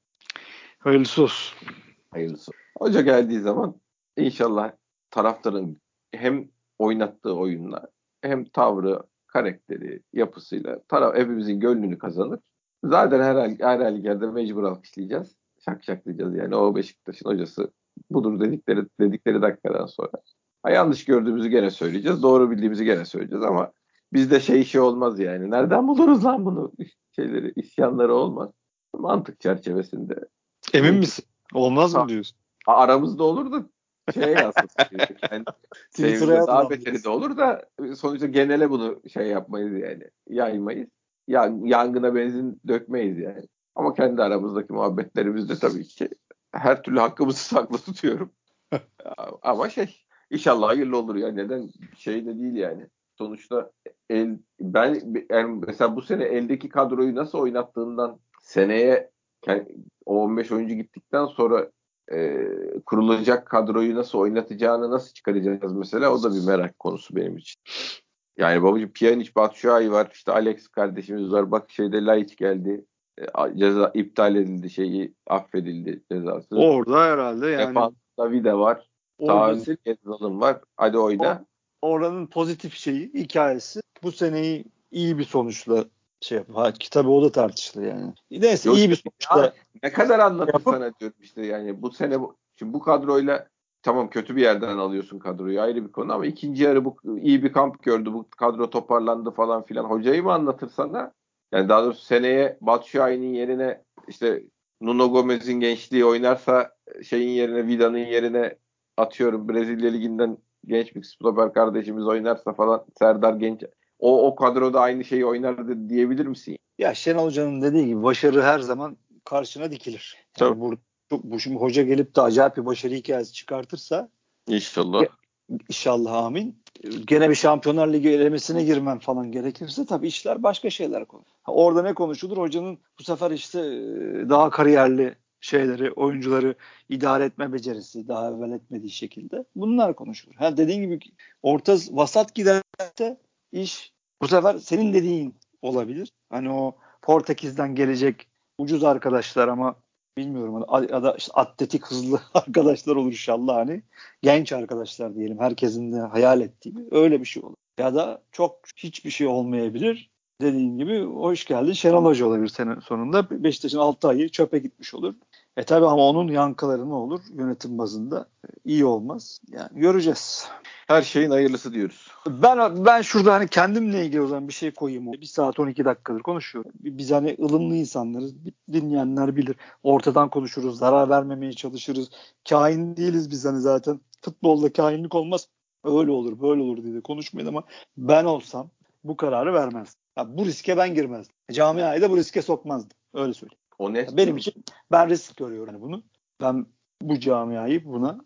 S2: Hayırlısı olsun.
S1: Hayırlısı. Hoca geldiği zaman inşallah taraftarın hem oynattığı oyunla hem tavrı, karakteri, yapısıyla taraf hepimizin gönlünü kazanır. Zaten her, her halükarda mecbur alkışlayacağız. Şak şaklayacağız yani o Beşiktaş'ın hocası budur dedikleri dedikleri dakikadan sonra. Ha, yanlış gördüğümüzü gene söyleyeceğiz. Doğru bildiğimizi gene söyleyeceğiz ama bizde şey işi olmaz yani. Nereden buluruz lan bunu? Şeyleri, isyanları olmaz. Mantık çerçevesinde
S2: Emin misin? Olmaz mı diyorsun?
S1: Ha, aramızda olur da şeye yazsın. yani
S2: Twitter'a
S1: daha beteri de olur da sonuçta genele bunu şey yapmayız yani. Yaymayız. Ya, yangına benzin dökmeyiz yani. Ama kendi aramızdaki muhabbetlerimizde tabii ki her türlü hakkımızı saklı tutuyorum. Ama şey inşallah hayırlı olur ya. Neden şey de değil yani. Sonuçta el, ben yani mesela bu sene eldeki kadroyu nasıl oynattığından seneye o 15 oyuncu gittikten sonra e, kurulacak kadroyu nasıl oynatacağını nasıl çıkaracağız mesela o da bir merak konusu benim için. Yani babacığım Pjanic, Batshuayi var, işte Alex kardeşimiz var. Bak şeyde Laiç geldi. E, ceza iptal edildi şeyi affedildi cezası.
S2: Orada herhalde yani
S1: Defans Davide var.
S2: senin-
S1: Gezal'ın var. Hadi oyna.
S2: oranın pozitif şeyi hikayesi bu seneyi iyi bir sonuçla şey yap. Ha, ki tabii o da tartışılır yani. Neyse
S1: Yok,
S2: iyi bir sonuçla
S1: Ya, ne kadar anlatır
S2: Yapıp-
S1: sana diyorum işte yani bu sene bu, şimdi bu kadroyla tamam kötü bir yerden alıyorsun kadroyu ayrı bir konu ama ikinci yarı bu iyi bir kamp gördü bu kadro toparlandı falan filan hocayı mı anlatır sana? Yani daha doğrusu seneye Batshuayi'nin yerine işte Nuno Gomez'in gençliği oynarsa şeyin yerine Vida'nın yerine atıyorum Brezilya liginden genç bir stoper kardeşimiz oynarsa falan Serdar Genç o o kadroda aynı şeyi oynardı diyebilir misin?
S2: ya Şenol Hoca'nın dediği gibi başarı her zaman karşına dikilir. Yani
S1: Tabii.
S2: bu, bu, şimdi hoca gelip de acayip bir başarı hikayesi çıkartırsa
S1: İnşallah.
S2: Ya- inşallah amin. Gene bir Şampiyonlar Ligi elemesine girmem falan gerekirse tabii işler başka şeyler konu. Orada ne konuşulur? Hocanın bu sefer işte e, daha kariyerli şeyleri, oyuncuları idare etme becerisi daha evvel etmediği şekilde bunlar konuşulur. Ha dediğin gibi orta vasat giderse iş bu sefer senin dediğin olabilir. Hani o Portekiz'den gelecek ucuz arkadaşlar ama bilmiyorum hani ya da işte atletik hızlı arkadaşlar olur inşallah hani genç arkadaşlar diyelim herkesin de hayal ettiği öyle bir şey olur. Ya da çok hiçbir şey olmayabilir. Dediğin gibi hoş geldin Şenol Hoca olabilir sene sonunda. Beşiktaş'ın 6 ayı çöpe gitmiş olur. E tabi ama onun yankıları ne olur yönetim bazında? E, iyi olmaz. Yani göreceğiz.
S1: Her şeyin hayırlısı diyoruz.
S2: Ben ben şurada hani kendimle ilgili o zaman bir şey koyayım. Bir saat 12 dakikadır konuşuyorum. Biz hani ılımlı insanlarız. Dinleyenler bilir. Ortadan konuşuruz. Zarar vermemeye çalışırız. Kain değiliz biz hani zaten. Futbolda kainlik olmaz. Öyle olur böyle olur diye de konuşmayın ama ben olsam bu kararı vermezdim. Ya bu riske ben girmezdim. Camiayı da bu riske sokmazdım. Öyle söyleyeyim.
S1: O ne?
S2: Benim için ben risk görüyorum hani bunu. Ben bu camiayı buna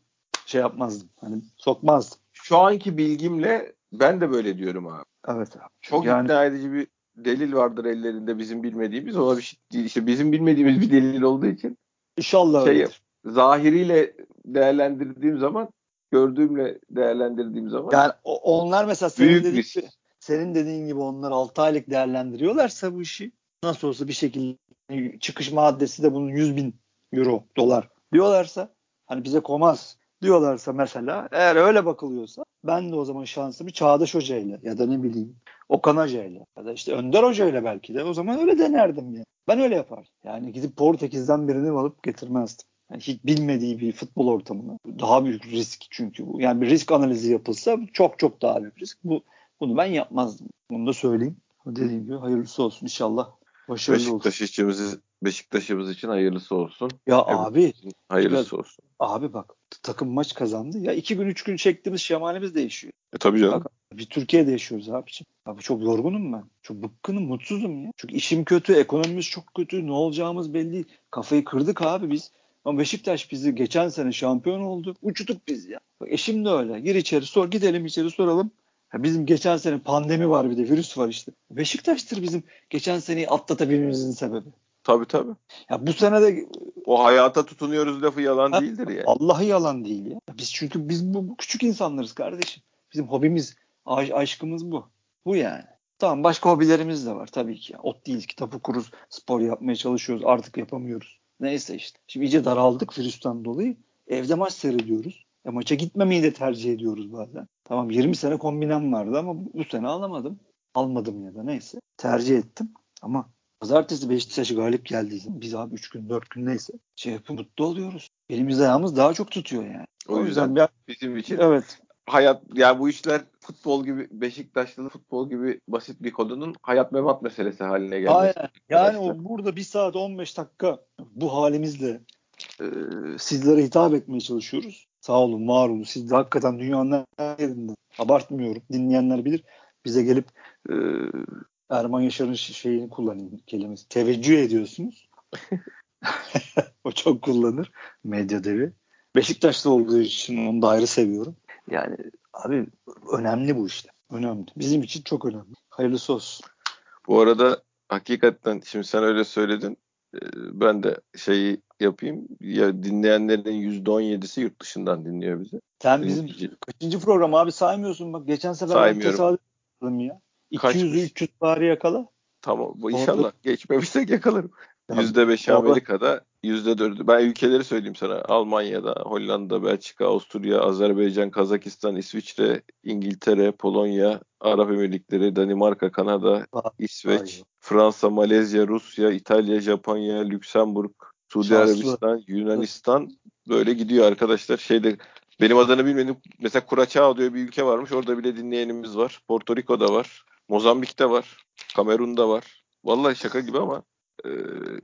S2: şey yapmazdım. Hani sokmazdım.
S1: Şu anki bilgimle ben de böyle diyorum abi.
S2: Evet abi.
S1: Çok
S2: Yani-
S1: ikna edici bir delil vardır ellerinde bizim bilmediğimiz. Ona bir şey değil. İşte bizim bilmediğimiz bir delil olduğu için
S2: İnşallah
S1: Şey
S2: öyledir.
S1: zahiriyle değerlendirdiğim zaman gördüğümle değerlendirdiğim zaman
S2: Yani o- onlar mesela senin
S1: büyük
S2: dediğin, gibi, senin dediğin gibi onlar 6 aylık değerlendiriyorlarsa bu işi nasıl olsa bir şekilde çıkış maddesi de bunun 100 bin euro dolar diyorlarsa hani bize komaz diyorlarsa mesela eğer öyle bakılıyorsa ben de o zaman şansımı Çağdaş Hoca ile ya da ne bileyim Okan Hoca ile ya da işte Önder Hoca ile belki de o zaman öyle denerdim yani. Ben öyle yapardım. Yani gidip Portekiz'den birini alıp getirmezdim. Yani hiç bilmediği bir futbol ortamına. Daha büyük risk çünkü bu. Yani bir risk analizi yapılsa çok çok daha büyük risk. Bu bunu ben yapmazdım. Bunu da söyleyeyim. Dediğim gibi hayırlısı olsun inşallah. Başarılı.
S1: Beşiktaş içimiz Beşiktaş'ımız için hayırlısı olsun.
S2: Ya
S1: Evet.
S2: abi
S1: Hayırlısı olsun.
S2: abi bak takım maç kazandı. Ya iki gün üç gün çektiğimiz şemalimiz değişiyor.
S1: E tabii canım.
S2: Bak, Bir Türkiye'de yaşıyoruz abiciğim. Abi çok yorgunum ben. Çok bıkkınım, mutsuzum ya. Çünkü işim kötü, ekonomimiz çok kötü, ne olacağımız belli. Kafayı kırdık abi biz. Ama Beşiktaş bizi geçen sene şampiyon oldu. Uçtuk biz ya. Bak eşim de öyle. Gir içeri sor, gidelim içeri soralım. Ya bizim geçen sene pandemi var bir de virüs var işte. Beşiktaş'tır bizim geçen seneyi atlatabilmemizin sebebi.
S1: Tabii tabii.
S2: Ya bu sene de
S1: O hayata tutunuyoruz lafı yalan değildir yani.
S2: Allah'ı yalan değil ya. Biz çünkü biz bu, bu küçük insanlarız kardeşim. Bizim hobimiz, aş- aşkımız bu. Bu yani. Tamam başka hobilerimiz de var tabii ki. Ot değil, kitap okuruz, spor yapmaya çalışıyoruz. Artık yapamıyoruz. Neyse işte. Şimdi iyice daraldık virüsten dolayı. Evde maç seyrediyoruz. E, maça gitmemeyi de tercih ediyoruz bazen. Tamam 20 sene kombinem vardı ama bu, sene alamadım. Almadım ya da neyse. Tercih ettim. Ama pazartesi Beşiktaş galip geldiği zaman biz abi 3 gün 4 gün neyse şey yapıp mutlu oluyoruz. Elimiz ayağımız daha çok tutuyor yani.
S1: O yüzden
S2: bir
S1: Bizim için
S2: evet
S1: hayat yani bu işler futbol gibi Beşiktaşlı futbol gibi basit bir konunun hayat memat meselesi haline geldi.
S2: Aynen. Yani o burada bir saat 15 dakika bu halimizle e, sizlere hitap etmeye çalışıyoruz. Sağ olun, var olun. Siz de hakikaten dünyanın her yerinde. Abartmıyorum. Dinleyenler bilir. Bize gelip e, Erman Yaşar'ın şeyini kullanayım kelimesi. Teveccüh ediyorsunuz. o çok kullanır. Medya devi. Beşiktaşlı olduğu için onu da ayrı seviyorum. Yani abi önemli bu işte. Önemli. Bizim için çok önemli. Hayırlısı olsun.
S1: Bu arada hakikaten şimdi sen öyle söyledin. Ee, Ben de şeyi yapayım. Ya dinleyenlerin %17'si yurt dışından dinliyor bizi.
S2: Sen bizim kaçıncı program abi saymıyorsun bak geçen sefer ben
S1: Saymıyorum.
S2: yaptım ya.
S1: Kaçmış?
S2: 200'ü 300 bari yakala.
S1: Tamam. Bu inşallah geçmemişsek yakalarım.
S2: Tamam.
S1: %5'i
S2: Vallahi-
S1: Amerika'da, %4'ü. Ben ülkeleri söyleyeyim sana. Almanya'da, Hollanda, Belçika, Avusturya, Azerbaycan, Kazakistan, İsviçre, İngiltere, Polonya, Arap Emirlikleri, Danimarka, Kanada, İsveç,
S2: vay.
S1: Fransa, Malezya, Rusya, İtalya, Japonya, Lüksemburg, Suudi
S2: Şanslı.
S1: Arabistan, Yunanistan böyle gidiyor arkadaşlar. Şeyde benim adını bilmedim. Mesela Kuraçao diyor bir ülke varmış. Orada bile dinleyenimiz var. Porto Rico'da var. Mozambik'te var. Kamerun'da var. Vallahi şaka gibi ama e,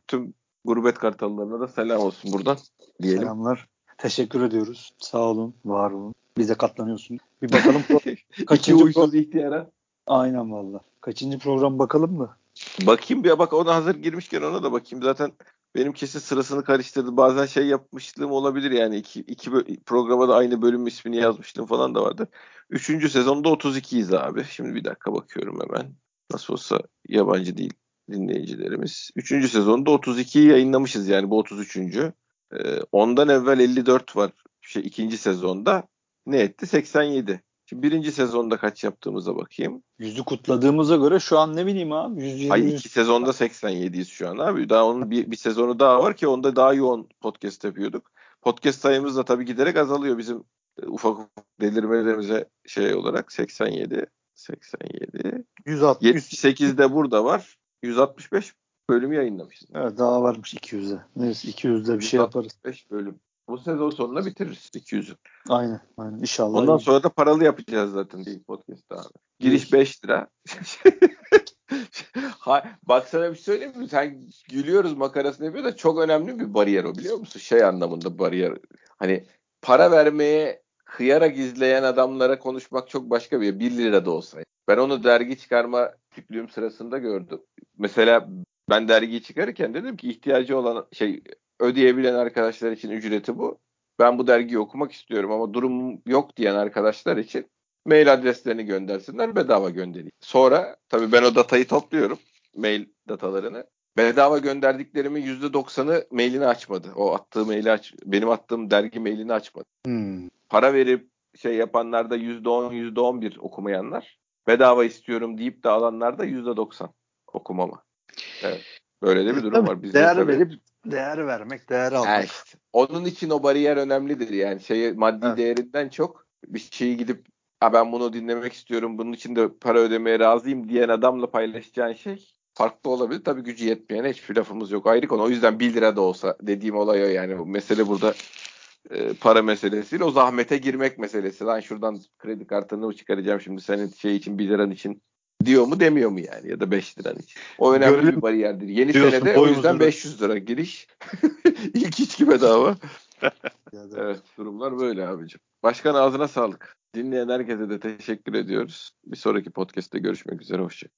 S1: tüm gurbet kartallarına da selam olsun buradan diyelim.
S2: Selamlar. Teşekkür ediyoruz. Sağ olun, var olun. Bize katlanıyorsun. Bir bakalım. pro- Kaçıncı
S1: uysuz ihtiyara.
S2: Aynen valla. Kaçıncı program bakalım mı?
S1: Bakayım bir bak ona hazır girmişken ona da bakayım. Zaten benim kesin sırasını karıştırdı. Bazen şey yapmışlığım olabilir yani. iki, iki bö- programa da aynı bölüm ismini yazmışlığım falan da vardı. Üçüncü sezonda 32'yiz abi. Şimdi bir dakika bakıyorum hemen. Nasıl olsa yabancı değil dinleyicilerimiz. Üçüncü sezonda 32'yi yayınlamışız yani bu 33. Ee, ondan evvel 54 var. Şey, ikinci sezonda. Ne etti? 87. Şimdi birinci sezonda kaç yaptığımıza bakayım.
S2: Yüzü kutladığımıza göre şu an ne bileyim abi. 120
S1: Hayır iki sezonda 87'yiz şu an abi. Daha onun bir, bir sezonu daha var ki onda daha yoğun podcast yapıyorduk. Podcast sayımız da tabii giderek azalıyor bizim e, ufak ufak delirmelerimize şey olarak 87 87
S2: 160.
S1: 78'de burada var. 165 bölüm yayınlamışız.
S2: Evet, daha varmış 200'e. Neyse 200'de bir şey yaparız.
S1: 165 bölüm. Bu sezon sonuna bitiririz 200'ü.
S2: Aynen. Aynen. İnşallah.
S1: Ondan sonra da paralı yapacağız zaten değil podcast'ta abi. Giriş 5 lira. ha, bak sana bir şey söyleyeyim mi? Sen gülüyoruz makarasını yapıyor da çok önemli bir bariyer o biliyor musun? Şey anlamında bariyer. Hani para vermeye kıyarak izleyen adamlara konuşmak çok başka bir 1 lira da olsa. Ben onu dergi çıkarma küçüklüğüm sırasında gördüm. Mesela ben dergiyi çıkarırken dedim ki ihtiyacı olan şey ödeyebilen arkadaşlar için ücreti bu. Ben bu dergiyi okumak istiyorum ama durum yok diyen arkadaşlar için mail adreslerini göndersinler bedava göndereyim. Sonra tabii ben o datayı topluyorum. Mail datalarını. Bedava gönderdiklerimin %90'ı mailini açmadı. O attığı maili aç benim attığım dergi mailini açmadı.
S2: Hmm.
S1: Para verip şey yapanlar da %10 %11 okumayanlar. Bedava istiyorum deyip de alanlar da %90 okumama. Evet. Böyle de bir durum
S2: Tabii,
S1: var. Bizde
S2: değer
S1: tabii-
S2: verip değer vermek, değer almak.
S1: İşte. Onun için o bariyer önemlidir yani. Şey maddi
S2: Evet.
S1: değerinden çok bir şeyi gidip ha ben bunu dinlemek istiyorum. Bunun için de para ödemeye razıyım diyen adamla paylaşacağın şey farklı olabilir. Tabii gücü yetmeyene hiçbir lafımız yok. Ayrı konu. O yüzden 1 lira da olsa dediğim olay o yani. Bu mesele burada e, para meselesiyle o zahmete girmek meselesi. Lan şuradan kredi kartını mı çıkaracağım şimdi senin şey için 1 liran için diyor mu demiyor mu yani ya da 5 liran için. O önemli
S2: Görelim
S1: bir bariyerdir. Yeni
S2: diyorsun,
S1: senede o yüzden
S2: da.
S1: 500 lira giriş. İlk içki bedava. Evet durumlar böyle abicim. Başkan ağzına sağlık. Dinleyen herkese de teşekkür ediyoruz. Bir sonraki podcast'te görüşmek üzere. Hoşçakalın.